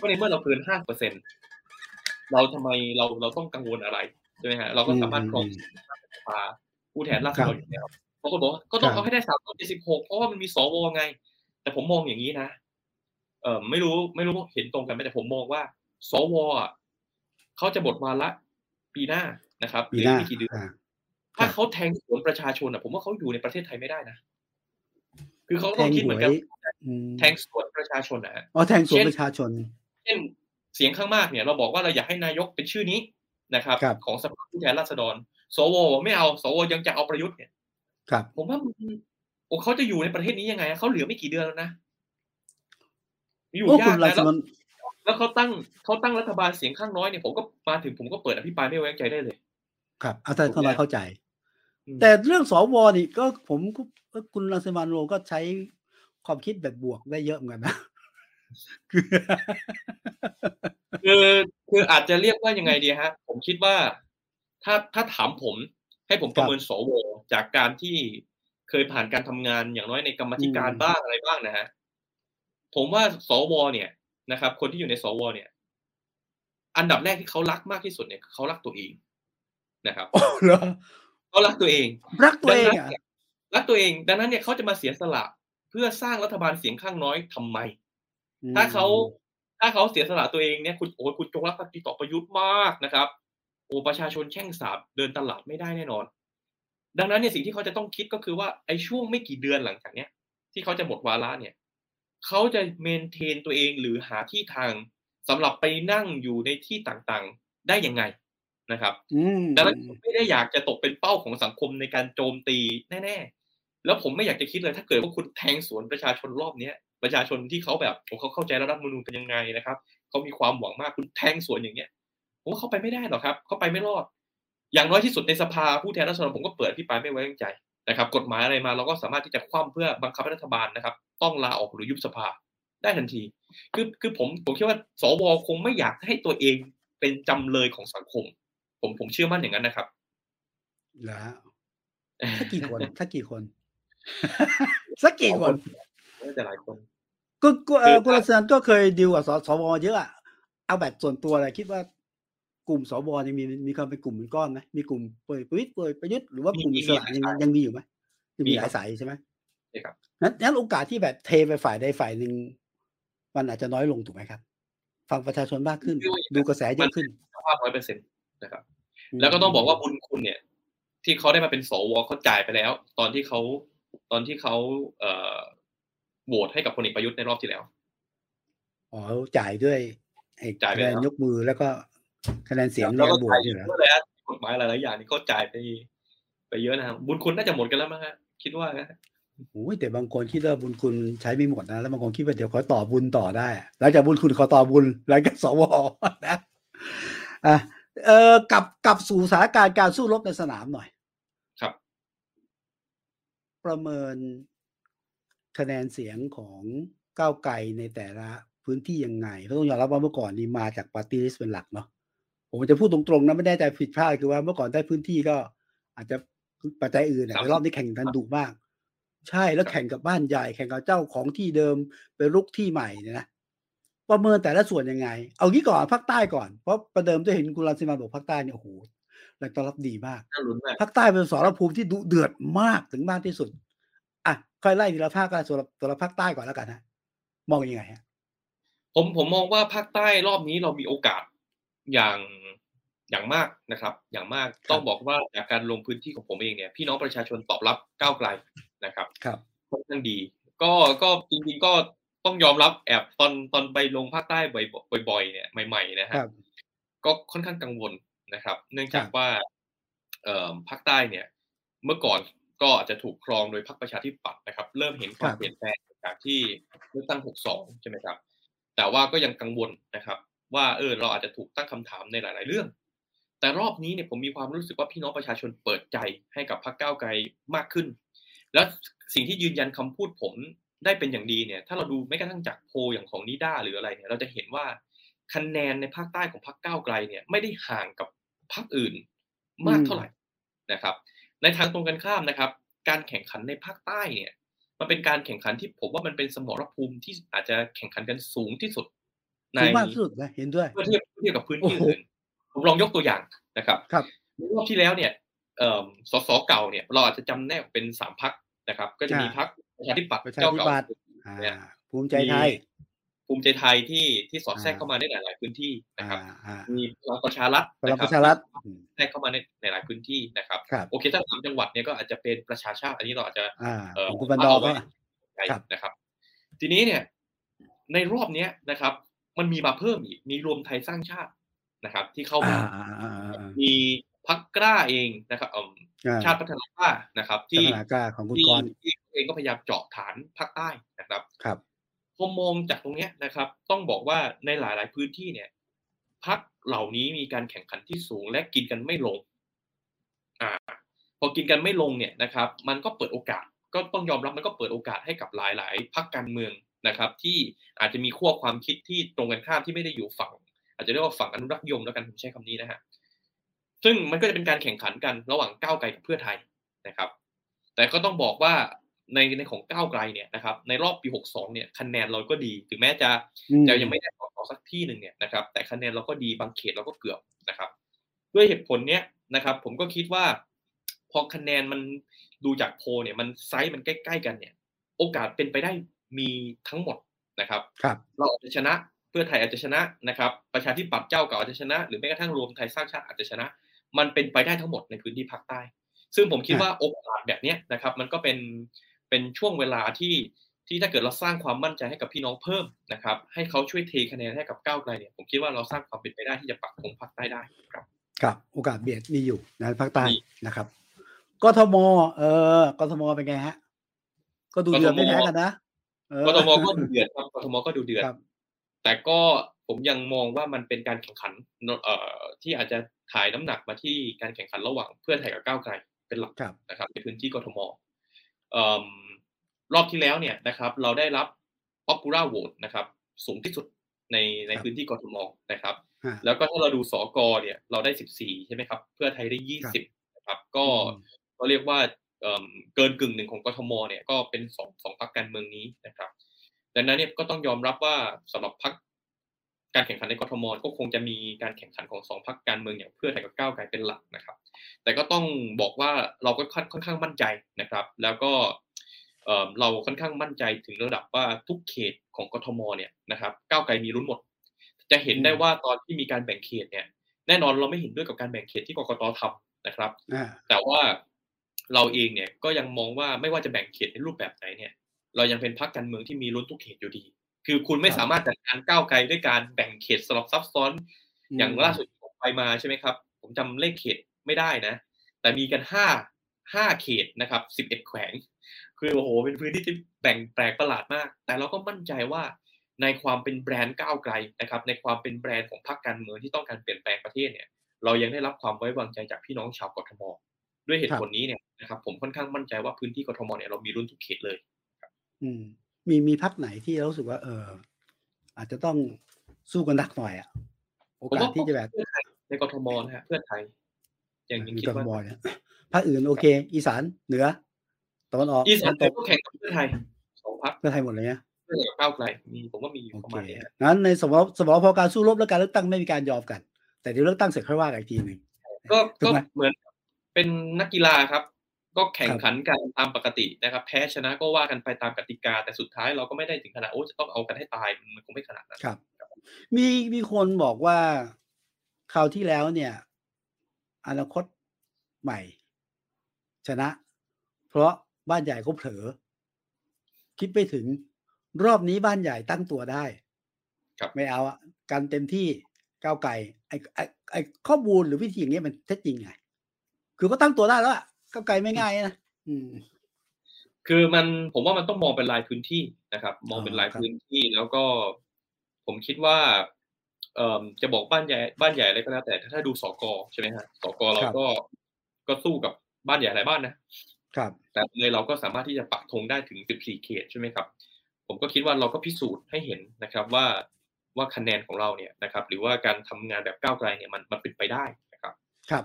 ก็ในเมื่อเราเกินห้าเปอร์เซ็นต์เราทำไมเราเราต้องกังวลอะไรใช่ไหมฮะเราก็สามารถครองสภาผู้แทนราษฎรอยู่แล้วบางคนบอกก็ต้องเอาให้ได้สามร้อยเจ็ดสิบหกเพราะว่ามันมีสวไง แต่ผมมองอย่างนี้นะ เออไม่รู้ไม่รู้เห็นตรงกันไหมแต่ผมมองว่า สวอะเขาจะบทวาระปีหน้านะครับปีหน้ากี่เดือนถ้าเขาแทงสวนประชาชนอะ ผมว่าเขาอยู่ในประเทศไทยไม่ได้นะคือเขาต้องคิดเหมือนกันแทงสวนประชาชนนะอ๋อแทงสวนประชาชน เช่นเสียงข้างมากเนี่ย เราบอกว่าเราอยากให้นายกเป็นชื่อนี้นะครับ ของสภาผู้แทนราษฎร สวไม่เอา สวยังจะเอาประยุทธ์เนี่ย ครับ ผมว่าโอ้เขาจะอยู่ในประเทศนี้ยังไงเขาเหลือไม่กี่เดือนแล้วนะ อยู่ยากนะแล้วแล้วเขาตั้งเขาตั้งรัฐบาลเสียงข้างน้อยเนี่ยผมก็มาถึงผมก็เปิดอภิปรายไม่ไว้ใจได้เลย ครับอาจารย์ข้างน้อยเข้าใจ แต่เรื่องสวนี่ก็ผมคุณรังสิมันโรก็ใช้ความคิดแบบบวกได้เยอะเหมือนกันนะคือคืออาจจะเรียกว่ายังไงดีฮะ ผมคิดว่าถ้าถ้าถามผมให้ผมประเมินสวจากการที่เคยผ่านการทำงานอย่างน้อยในกรรมธิการบ้างอะไรบ้างนะฮะ ผมว่าสวเนี่ยนะครับ คนที่อยู่ในสวเนี่ย อันดับแรกที่เขารักมากที่สุดเนี่ยเขารักตัวเองนะครับเขารักตัวเอง รักตัวเองรักตัวเอง ดังนั้นเนี่ยเขาจะมาเสียสละเพื่อสร้างรัฐบาลเสียงข้างน้อยทำไม ถ้าเขาถ้าเขาเสียสละตัวเองเนี่ยคุณโอ้คุณจงรักภักดีต่อประยุทธ์มากนะครับโอ้ประชาชนแช่งสาบเดินตลาดไม่ได้แน่นอน ดังนั้นเนี่ยสิ่งที่เขาจะต้องคิดก็คือว่าไอ้ช่วงไม่กี่เดือนหลังจากเนี้ย ที่เขาจะหมดวาระเนี่ย เขาจะเมนเทนตัวเองหรือหาที่ทางสำหรับไปนั่งอยู่ในที่ต่างๆได้ยังไงนะครับดังนั้นไม่ได้อยากจะตกเป็นเป้าของสังคมในการโจมตีแน่ๆ แล้วผมไม่อยากจะคิดเลยถ้าเกิดว่าคุณแทงสวนประชาชนรอบเนี้ยประชาชนที่เขาแบบเขาเข้าใจรัฐมนูญเป็นยังไงนะครับเขามีความหวังมากคุณแทงสวนอย่างเงี้ยผมว่าเขาไปไม่ได้หรอกครับเขาไปไม่รอด อย่างน้อยที่สุดในสภาผู้แทนราษฎรผมก็เปิดพี่ปายไม่ไว้วางใจ นะครับกฎหมายอะไรมาเราก็สามารถที่จะคว่ำเพื่อบังคับรัฐบาลนะครับ ต้องลาออกหรือยุบสภาได้ทันที คือคือผมผมคิดว่า สวคงไม่อยากให้ตัวเองเป็นจำเลยของสังคม ผมผมเชื่อมั่นอย่างนั้นนะครับแล้วถ้ากี่คนถ้ากี่คนสักกี่คนแต่หลายคนก็ก็คุณรัศนก็เคยดิวกับสสวเยอะอะเอาแบบส่วนตัวอะไรคิดว่า กลุ่มสวยังมีมีความเป็นกลุ่มเป็นก้อนไหมมีกลุ่มเปิดประวิตรเปิดประยุทธ์หรือว่ากลุ่มอิสระยังยังมีอยู่ไหมยังมีหลายสายใช่ไหมใช่ครับนั้นนั้นโอกาสที่แบบเทไปฝ่ายใดฝ่ายหนึ่งมันอาจจะน้อยลงถูกไหมครับฟังประชาชนมากขึ้น ดูกระแสเยอะขึ้นภาพร้อยเปอร์เซ็นต์นะครับ แล้วก็ต้องบอกว่าบุญคุณเนี่ย ที่เขาได้มาเป็นสวเขาจ่ายไปแล้ว ตอนที่เขาตอนที่เขาเอ่อโหวตให้กับพลเอกประยุทธ์ในรอบที่แล้วอ๋อจ่ายด้วยจ่ายไปยกมือแล้วก็ คะแนนเสียงแล้วก็บวกอยู่แล้วกฎหมายหลายๆอย่างนี่เขาจ่ายไปไปเยอะนะครับบุญคุณน่าจะหมดกันแล้วมั้งฮะคิดว่านะโอ้ยแต่บางคนคิดว่าบุญคุณใช้ไม่หมดนะแล้วบางคนคิดว่าเดี๋ยวขอต่อบุญต่อได้หลังจากบุญคุณขอต่อบุญหลังจากสวนะอะเออกลับกลับสู่สถานการณ์การสู้รบในสนามหน่อย ครับ ประเมินคะแนนเสียงของก้าวไกลในแต่ละพื้นที่ยังไงเพราะต้องยอมรับว่าเมื่อก่อนนี้มาจากปาร์ตี้ลิสเป็นหลักเนาะ ผมจะพูดตรงๆนะไม่ได้ใจผิดพลาดคือว่าเมื่อก่อนได้พื้นที่ก็ อาจจะปัจจัยอื่นแต่รอบนี้แข่งกันดุมาก ใช่แล้วแข่งกับบ้านใหญ่ แข่งกับเจ้าของที่เดิมไปรุกที่ใหม่เนี่ยนะประเมินแต่ละส่วนยังไง เอางี้ก่อนภาคใต้ก่อนเพราะประเดิมจะเห็นกุลาสิมาบอกภาคใต้เนี่ยโอ้โหแรงต้อนรับดีมากภาคใต้เป็นสรภูมิที่ดุเดือดมากถึงมากที่สุดอะค่อยไล่ทีละภาคกันส่วนตัวภาคใต้ก่อนแล้วกันนะมองยังไงฮะผมผมมองว่าภาคใต้รอบนี้เรามีโอกาส อย่างอย่างมากนะครับ อย่างมากต้องบอกว่าจากการลงพื้นที่ของผมเองเนี่ยพี่น้องประชาชนตอบรับก้าวไกลนะครับครับค่อนข้างดี ก็ก็จริงๆก็ต้องยอมรับแอบตอนตอนไปลงภาคใต้บ่อยๆเนี่ยใหม่ๆนะฮะก็ค่อนข้างกังวลนะครับ เนื่องจากว่าเอ่อภาคใต้เนี่ย เมื่อก่อนก็อาจจะถูกครองโดยพรรคประชาธิปัตย์นะครับ เริ่มเห็นความเปลี่ยนแปลงจากที่เลือกตั้ง 62 ใช่ไหมครับ แต่ว่าก็ยังกังวลนะครับ ว่าเออเราอาจจะถูกตั้งคำถามในหลาย ๆ เรื่อง แต่รอบนี้เนี่ยผมมีความรู้สึกว่าพี่น้องประชาชนเปิดใจให้กับพรรคก้าวไกลมากขึ้น แล้วสิ่งที่ยืนยันคำพูดผมได้เป็นอย่างดีเนี่ยถ้าเราดูไม่กระทั่งจากโพอย่างของนิด้าหรืออะไรเนี่ยเราจะเห็นว่าคะแนนในภาคใต้ของพรรคก้าวไกลเนี่ยไม่ได้ห่างกับพรรคอื่นมากเท่าไหร่นะครับ ในทางตรงกันข้ามนะครับ การแข่งขันในภาคใต้เนี่ยมันเป็นการแข่งขันที่ผมว่ามันเป็นสมรภูมิที่อาจจะแข่งขันกันสูงที่สุด ในมากที่สุดนะเห็นด้วยเมื่อเทียบเทียบกับพื้นที่อื่นผมลองยกตัวอย่างนะครับครับรอบที่แล้วเนี่ยสสเก่าเนี่ย เราอาจจะจำแนกเป็นสามพักนะครับ ก็จะมีพักประชาธิปัตย์เจ้าเก่าภูมิใจไทย ภูมิใจไทยที่ที่สอดแทรกเข้ามาในหลาย ๆ พื้นที่นะครับ มีพลังประชารัฐพลังประชารัฐแทรกเข้ามาในหลายพื้นที่นะครับ โอเคถ้าสามจังหวัดเนี่ยก็อาจจะเป็นประชาชาติ อันนี้เราอาจจะเออคุณบรรดาก็นะครับ ทีนี้เนี่ย ในรอบเนี้ยนะครับ มันมีมาเพิ่มอีก มีรวมไทยสร้างชาตินะครับ ที่เข้ามา มีพักกล้าเองนะครับชาติพัฒนากล้านะครับ ที่ของคุณกรที่เองก็พยายามเจาะฐานภาคใต้นะครับ ครับพอมองจากตรงนี้นะครับ ต้องบอกว่าในหลาย ๆ พื้นที่เนี่ยพักเหล่านี้มีการแข่งขันที่สูงและกินกันไม่ลง อ่า พอกินกันไม่ลงเนี่ยนะครับ มันก็เปิดโอกาส ก็ต้องยอมรับมันก็เปิดโอกาสให้กับหลาย ๆพักการเมือง นะครับที่อาจจะมีขั้วความคิดที่ตรงกันข้ามที่ไม่ได้อยู่ฝั่ง อาจจะเรียกว่าฝั่งอนุรักษ์ยมแล้วกันผมใช้คำนี้นะฮะซึ่งมันก็จะเป็นการแข่งขันกันระหว่างก้าวไกลกับเพื่อไทยนะครับ แต่ก็ต้องบอกว่าในในของก้าวไกลเนี่ยนะครับในรอบปี 62 เนี่ยคะแนนเราก็ดี ถึงแม้จะจะยังไม่ได้ขอสักที่หนึ่งเนี่ยนะครับ แต่คะแนนเราก็ดีบางเขตเราก็เกือบนะครับ ด้วยเหตุผลเนี้ยนะครับ ผมก็คิดว่า พอคะแนนมันดูจากโพเนี่ยมันไซส์มันใกล้ ๆ กันเนี่ย โอกาสเป็นไปได้ มีทั้งหมดนะครับครับเราอาจจะชนะเพื่อไทยอาจจะชนะนะครับ ประชาธิปัตย์เจ้าเก่าอาจจะชนะ หรือแม้กระทั่งรวมไทยสร้างชาติอาจจะชนะ มันเป็นไปได้ทั้งหมดในพื้นที่ภาคใต้ ซึ่งผมคิดว่าโอกาสแบบนี้นะครับ มันก็เป็นเป็นช่วงเวลาที่ที่ถ้าเกิดเราสร้างความมั่นใจให้กับพี่น้องเพิ่มนะครับ ให้เขาช่วยเทคะแนนให้กับก้าวไกลเนี่ยผมคิดว่าเราสร้างความเป็นไปได้ที่จะปักธงภาคใต้ได้ครับครับ โอกาสเบียดมีอยู่ในภาคใต้นะครับกทมเออกทมเป็นไงฮะ ก็ดูเดือดไม่แพ้กันนะ กทมก็ดูเดือดครับกทมก็ดูเดือดแต่ก็ผมยังมองว่ามันเป็นการแข่งขันเอ่อที่อาจจะถ่ายน้ำหนักมาที่การแข่งขันระหว่างเพื่อไทยกับก้าวไกลเป็นหลักนะครับในพื้นที่กทมรอบที่แล้วเนี่ยนะครับ เราได้รับ popular vote นะครับ สูงที่สุดในในพื้นที่กทมนะครับ แล้วก็ถ้าเราดูสอกอเนี่ย เราได้ 14 ใช่ไหมครับ เพื่อไทยได้ 20นะครับ ก็ก็เรียกว่า เกินกึ่งหนึ่งของกทมเนี่ยก็เป็นสองสองพรรคการเมืองนี้นะครับดังนั้นเนี่ยก็ต้องยอมรับว่าสำหรับพรรคการแข่งขันในกทมก็คงจะมีการแข่งขันของสองพรรคการเมืองอย่างเพื่อไทยกับก้าวไกลเป็นหลักนะครับ แต่ก็ต้องบอกว่าเราก็ค่อนข้างมั่นใจนะครับ แล้วก็เราค่อนข้างมั่นใจถึงระดับว่าทุกเขตของกทมเนี่ยนะครับก้าวไกลมีรุ้นหมด จะเห็นได้ว่าตอนที่มีการแบ่งเขตเนี่ยแน่นอนเราไม่เห็นด้วยกับการแบ่งเขตที่กกตทำนะครับ แต่ว่า เราเองเนี่ยก็ยังมองว่าไม่ว่าจะแบ่งเขตในรูปแบบไหนเนี่ย เรายังเป็นพรรคการเมืองที่มีรุ้นทุกเขตอยู่ดี คือคุณไม่สามารถจัดการก้าวไกลด้วยการแบ่งเขตสลับซับซ้อน อย่างล่าสุดผมไปมาใช่ไหมครับ ผมจำเลขเขตไม่ได้นะ แต่มีกันห้าห้าเขตนะครับสิบเอ็ดแขวง คือโอ้โหเป็นพื้นที่ที่แบ่งแปลกประหลาดมาก แต่เราก็มั่นใจว่าในความเป็นแบรนด์ก้าวไกลนะครับ ในความเป็นแบรนด์ของพรรคการเมืองที่ต้องการเปลี่ยนแปลงประเทศเนี่ย เรายังได้รับความไว้วางใจจากพี่น้องชาวกทม ด้วยเหตุผลนี้เนี่ยนะครับผมค่อนข้างมั่นใจว่าพื้นที่กทมเนี่ยเรามีรุ่นทุกเขตเลยอืมมีมีพรรคไหนที่เราสึกว่า เออ อาจจะต้องสู้กันหนักหน่อยอะโอกาสที่จะแบบในกทมนะฮะเพื่อไทย อย่างนี้คิดว่าภาคอื่นโอเค อีสานเหนือตะวันออกอีสานตกก็แข่งกับเพื่อไทยสองพักเพื่อไทยหมดเลยเนี่ยเพื่อไทยกับก้าวไกลมีผมว่ามีอยู่ประมาณนี้งั้นในสมรสมรพอการสู้รบและการเลือกตั้งไม่มีการยอมกัน แต่เดี๋ยวเลือกตั้งเสร็จค่อยว่ากันอีกทีหนึ่งก็ก็เหมือน เป็นนักกีฬาครับ ก็แข่งขันกันตามปกตินะครับ แพ้ชนะก็ว่ากันไปตามกติกา แต่สุดท้ายเราก็ไม่ได้ถึงขนาดโอ้จะต้องเอากันให้ตายมันคงไม่ขนาดนั้นครับ มีมีคนบอกว่าคราวที่แล้วเนี่ย อนาคตใหม่ ชนะ เพราะบ้านใหญ่เขาเผลอ คิดไปถึงรอบนี้บ้านใหญ่ตั้งตัวได้ ครับไม่เอาอะการเต็มที่ก้าวไก่ไอ้ไอ้ไอ้ข้อมูลหรือวิธีอย่างเงี้ยมันเท็จจริงไง คือก็ตั้งตัวได้แล้วอะก้าวไก่ไม่ง่ายนะอืม คือมันผมว่ามันต้องมองเป็นรายพื้นที่นะครับ มองเป็นรายพื้นที่แล้วก็ ผมคิดว่าเอ่อจะบอกบ้านใหญ่บ้านใหญ่อะไรก็แล้วแต่ถ้าดูสกใช่ไหมฮะสกเราก็ก็สู้กับบ้านใหญ่หลายบ้านนะครับ แต่เลยเราก็สามารถที่จะปักธงได้ถึง 14 เขตใช่ไหมครับ ผมก็คิดว่าเราก็พิสูจน์ให้เห็นนะครับว่าว่าคะแนนของเราเนี่ยนะครับ หรือว่าการทำงานแบบก้าวไกลเนี่ยมันมันเป็นไปได้นะครับ ครับ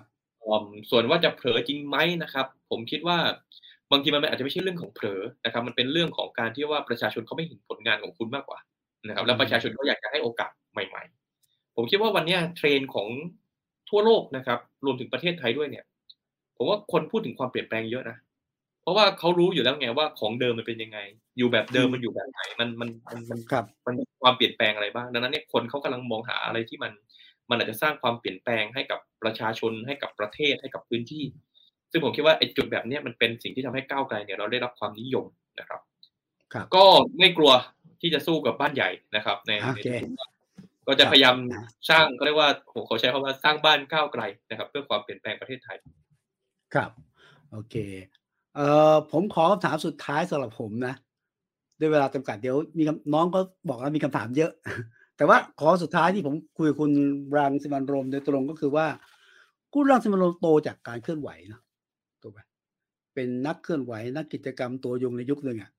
ส่วนว่าจะเผลอจริงไหมนะครับ ผมคิดว่าบางทีมันอาจจะไม่ใช่เรื่องของเผลอนะครับ มันเป็นเรื่องของการที่ว่าประชาชนเขาไม่เห็นผลงานของคุณมากกว่านะครับ แล้วประชาชนเขาอยากจะให้โอกาสใหม่ ๆ ผมคิดว่าวันนี้เทรนของทั่วโลกนะครับ รวมถึงประเทศไทยด้วยเนี่ย ผมว่าคนพูดถึงความเปลี่ยนแปลงเยอะนะเพราะว่าเขารู้อยู่แล้วไงว่าของเดิมมันเป็นยังไง อยู่แบบเดิมมันอยู่แบบไหนมันมันมันมันมันมีความเปลี่ยนแปลงอะไรบ้างดังนั้นเนี่ยคนเขากำลังมองหาอะไรที่มัน มันอาจจะสร้างความเปลี่ยนแปลงให้กับประชาชนให้กับประเทศให้กับพื้นที่ ซึ่งผมคิดว่าไอ้จุดแบบนี้มันเป็นสิ่งที่ทำให้ก้าวไกลเนี่ยเราได้รับความนิยมนะครับก็ไม่กลัวที่จะสู้กับบ้านใหญ่นะครับ ในก็จะพยายามสร้างก็เรียกว่าผมขอใช้คำว่าสร้างบ้านก้าวไกลนะครับ เพื่อความเปลี่ยนแปลงประเทศไทย ครับ โอเคเอ่อผมขอคำถามสุดท้ายสำหรับผมนะ ด้วยเวลาจำกัดเดี๋ยวมีน้องก็บอกว่ามีคำถามเยอะ แต่ว่าขอสุดท้ายที่ผมคุยกับคุณรังสิมันโรมโดยตรงก็คือว่า คุณรังสิมันโรมโตจากการเคลื่อนไหวนะถูกไหมเป็นนักเคลื่อนไหว นักกิจกรรมตัวยงในยุคหนึ่งอะ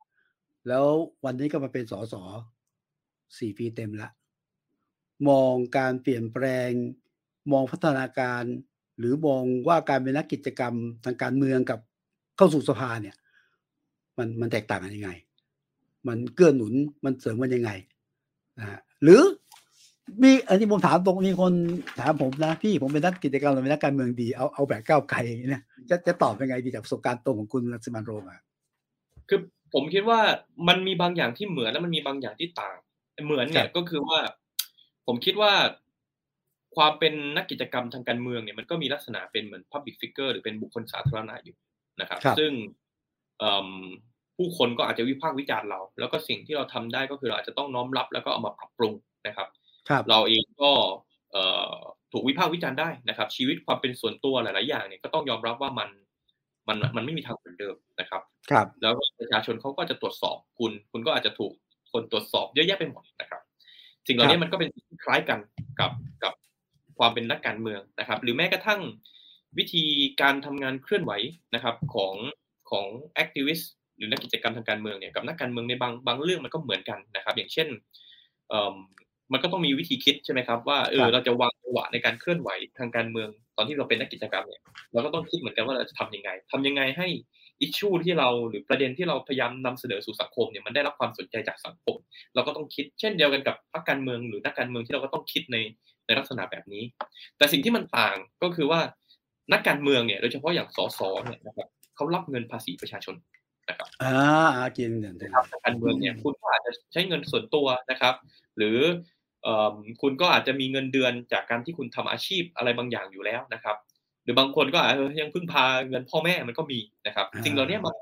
แล้ววันนี้ก็มาเป็นสสสี่ปีเต็มละ มองการเปลี่ยนแปลง มองพัฒนาการ หรือมองว่าการเป็นนักกิจกรรมทางการเมืองกับเข้าสู่สภาเนี่ย มันมันแตกต่างกันยังไง มันเกื้อหนุนมันเสริมกันยังไงนะ หรือมีอันนี้ผมถามตรงมีคนถามผมนะพี่ผมเป็นนักกิจกรรมหรือเป็นนักการเมืองดีเอาเอาแบบก้าวไกลเนี่ยจะจะตอบยังไงดีจากประสบการณ์ตรงของคุณรัศมันโรมอะคือผมคิดว่ามันมีบางอย่างที่เหมือนและมันมีบางอย่างที่ต่าง เหมือนเนี่ยก็คือว่า ผมคิดว่า ความเป็นนักกิจกรรมทางการเมืองเนี่ยมันก็มีลักษณะเป็นเหมือน Public Figure หรือเป็นบุคคลสาธารณะอยู่นะครับ ซึ่ง ผู้คนก็อาจจะวิพากษ์วิจารณ์เรา แล้วก็สิ่งที่เราทำได้ก็คือเราอาจจะต้องน้อมรับแล้วก็เอามาปรับปรุงนะครับเราเองก็ถูกวิพากษ์วิจารณ์ได้นะครับ ชีวิตความเป็นส่วนตัวหลาย ๆ อย่างเนี่ยก็ต้องยอมรับว่ามันมันมันไม่มีทางเหมือนเดิมนะครับ ครับ แล้วประชาชนเขาก็จะตรวจสอบคุณ คุณก็อาจจะถูกคนตรวจสอบเยอะแยะไปหมดนะครับ สิ่งเหล่านี้มันก็เป็นคล้ายกันกับกับความเป็นนักการเมืองนะครับ หรือแม้กระทั่งวิธีการทำงานเคลื่อนไหวนะครับของของ activist หรือนักกิจกรรมทางการเมืองเนี่ยกับนักการเมืองในบางบางเรื่องมันก็เหมือนกันนะครับ อย่างเช่นมันก็ต้องมีวิธีคิดใช่ไหมครับว่าเออเราจะวางจังหวะในการเคลื่อนไหวทางการเมือง ตอนที่เราเป็นนักกิจกรรมเนี่ยเราก็ต้องคิดเหมือนกันว่าเราจะทำยังไงทำยังไงให้ issue ที่เราหรือประเด็นที่เราพยายามนำเสนอสู่สังคมเนี่ยมันได้รับความสนใจจากสังคม เราก็ต้องคิดเช่นเดียวกันกับพรรคการเมืองหรือนักการเมืองที่เราก็ต้องคิดในในลักษณะแบบนี้ แต่สิ่งที่มันต่างก็คือว่านักการเมืองเนี่ยโดยเฉพาะอย่างสสเนี่ยนะครับเขารับเงินภาษีประชาชน นะครับอ่ากินเงินนะครับการเมืองเนี่ยคุณก็อาจจะใช้เงินส่วนตัวนะครับ หรือคุณก็อาจจะมีเงินเดือนจากการที่คุณทำอาชีพอะไรบางอย่างอยู่แล้วนะครับ หรือบางคนก็อาจจะยังพึ่งพาเงินพ่อแม่มันก็มีนะครับสิ่งเหล่านี้มัน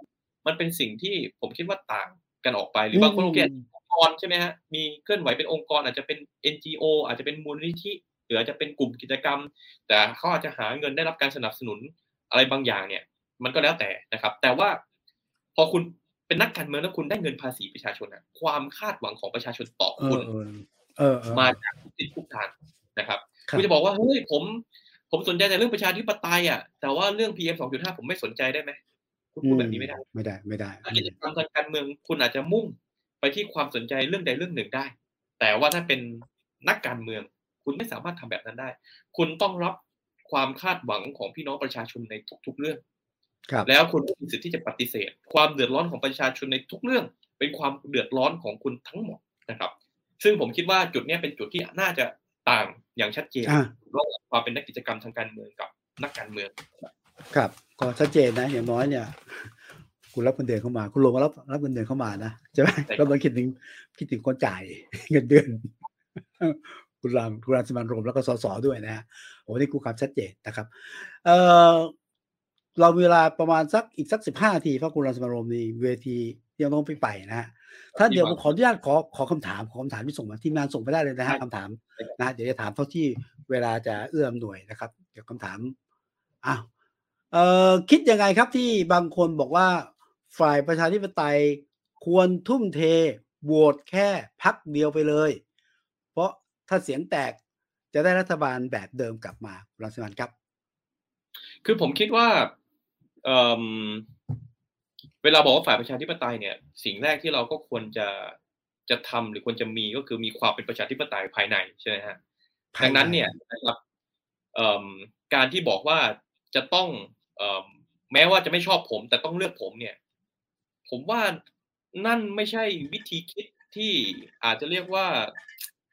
มันเป็นสิ่งที่ผมคิดว่าต่างกันออกไป หรือบางคนโอเคองค์กรใช่ไหมฮะมีเคลื่อนไหวเป็นองค์กร อาจจะเป็น NGO อาจจะเป็นมูลนิธิหรืออาจจะเป็นกลุ่มกิจกรรม แต่เขาอาจจะหาเงินได้รับการสนับสนุนอะไรบางอย่างเนี่ย มันก็แล้วแต่นะครับ แต่ว่า พอคุณเป็นนักการเมืองแล้วคุณได้เงินภาษีประชาชนอะความคาดหวังของประชาชนต่อคุณมาจากทุกทิศทุกทางนะครับคุณจะบอกว่าเฮ้ยผม ผมสนใจแต่เรื่องประชาธิปไตยอะแต่ว่าเรื่อง PM 2.5 ผมไม่สนใจได้ไหมคุณพูดแบบนี้ไม่ได้ ไม่ได้ไม่ได้กิจกรรมทางการเมืองคุณอาจจะมุ่งไปที่ความสนใจเรื่องใดเรื่องหนึ่งได้ แต่ว่าถ้าเป็นนักการเมือง คุณไม่สามารถทำแบบนั้นได้ คุณต้องรับความคาดหวังของพี่น้องประชาชนในทุก ๆ เรื่อง แล้วคุณมีสิทธิ์ที่จะปฏิเสธ ความเดือดร้อนของประชาชนในทุกเรื่อง เป็นความเดือดร้อนของคุณทั้งหมดนะครับ ซึ่งผมคิดว่าจุดนี้เป็นจุดที่น่าจะต่างอย่างชัดเจนระหว่างความเป็นนักกิจกรรมทางการเมืองกับนักการเมือง ครับ ก็ชัดเจนนะอย่างน้อยเนี่ย คุณรับเงินเดือนเข้ามา คุณลงมารับรับเงินเดือนเข้ามานะใช่ไหมก็ต้องคิดถึงคิดถึงคนจ่ายเงินเดือนคุณรามคุณรามสมานรมแล้วก็สสด้วยนะฮะโอ้นี่กูความชัดเจนนะครับ เอ่อ เราเวลาประมาณสักอีกสักสิบห้านาทีเพราะคุณรามสมานรมในเวทียังต้องไปไปนะฮะท่านเดี๋ยวผมขออนุญาตขอขอคำถามขอคำถามที่ส่งมาที่งานส่งไปได้เลยนะฮะคำถามนะเดี๋ยวจะถามเท่าที่เวลาจะเอื้อมหน่วยนะครับ เดี๋ยวคำถามอ้าวเอ่อคิดยังไงครับที่บางคนบอกว่าฝ่ายประชาธิปไตยควรทุ่มเทโหวตแค่พักเดียวไปเลย เพราะถ้าเสียงแตกจะได้รัฐบาลแบบเดิมกลับมารังสิมันครับ คือผมคิดว่า เวลาบอกว่าฝ่ายประชาธิปไตยเนี่ย สิ่งแรกที่เราก็ควรจะจะทำหรือควรจะมีก็คือมีความเป็นประชาธิปไตยภายในใช่ไหมฮะดังนั้นเนี่ยนะครับการที่บอกว่าจะต้องแม้ว่าจะไม่ชอบผม แต่ต้องเลือกผมเนี่ย ผมว่านั่นไม่ใช่วิธีคิดที่อาจจะเรียกว่า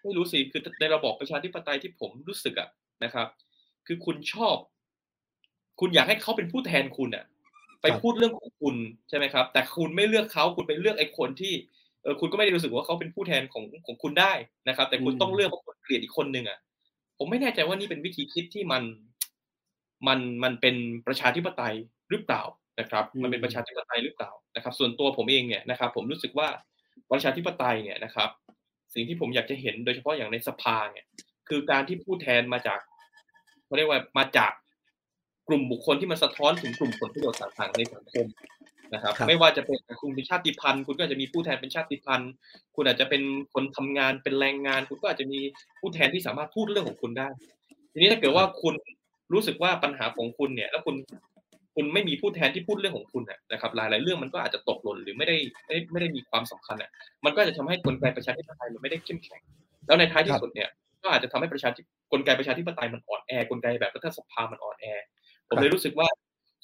ไม่รู้สิคือในระบอบประชาธิปไตยที่ผมรู้สึกอะนะครับ คือคุณชอบ คุณอยากให้เขาเป็นผู้แทนคุณอะไปพูดเรื่องของคุณใช่ไหมครับ แต่คุณไม่เลือกเขาคุณไปเลือกไอ้คนที่เออคุณก็ไม่ได้รู้สึกว่าเขาเป็นผู้แทนของของคุณได้นะครับ แต่คุณต้องเลือกคนเกลียดอีกคนหนึ่งอะผมไม่แน่ใจว่านี่เป็นวิธีคิดที่มันมันมันเป็นประชาธิปไตยหรือเปล่านะครับ มันเป็นประชาธิปไตยหรือเปล่านะครับ ส่วนตัวผมเองเนี่ยนะครับ ผมรู้สึกว่าประชาธิปไตยเนี่ยนะครับ สิ่งที่ผมอยากจะเห็นโดยเฉพาะอย่างในสภาเนี่ย คือการที่ผู้แทนมาจากเขาเรียกว่ามาจาก กลุ่มบุคคลที่มันสะท้อนถึงกลุ่มผลประโยชน์ต่างๆในสังคมนะครับ ไม่ว่าจะเป็นคุณเป็นชาติพันธุ์ คุณก็จะมีผู้แทนเป็นชาติพันธุ์ คุณอาจจะเป็นคนทำงานเป็นแรงงาน คุณก็อาจจะมีผู้แทนที่สามารถพูดเรื่องของคุณได้ ทีนี้ถ้าเกิดว่าคุณรู้สึกว่าปัญหาของคุณเนี่ย แล้วคุณคุณไม่มีผู้แทนที่พูดเรื่องของคุณนะครับหลายๆเรื่องมันก็อาจจะตกหล่นหรือไม่ได้ไม่ได้ไม่ได้มีความสำคัญอะมันก็จะทำให้กลไกประชาธิปไตยมันไม่ได้เข้มแข็ง แล้วในท้ายที่สุดเนี่ยก็อาจจะทำให้ประชาธิกลไกประชาธิปไตยมันอ่อนแอกลไกแบบรัฐสภามันอ่อนแอ ผมเลยรู้สึกว่า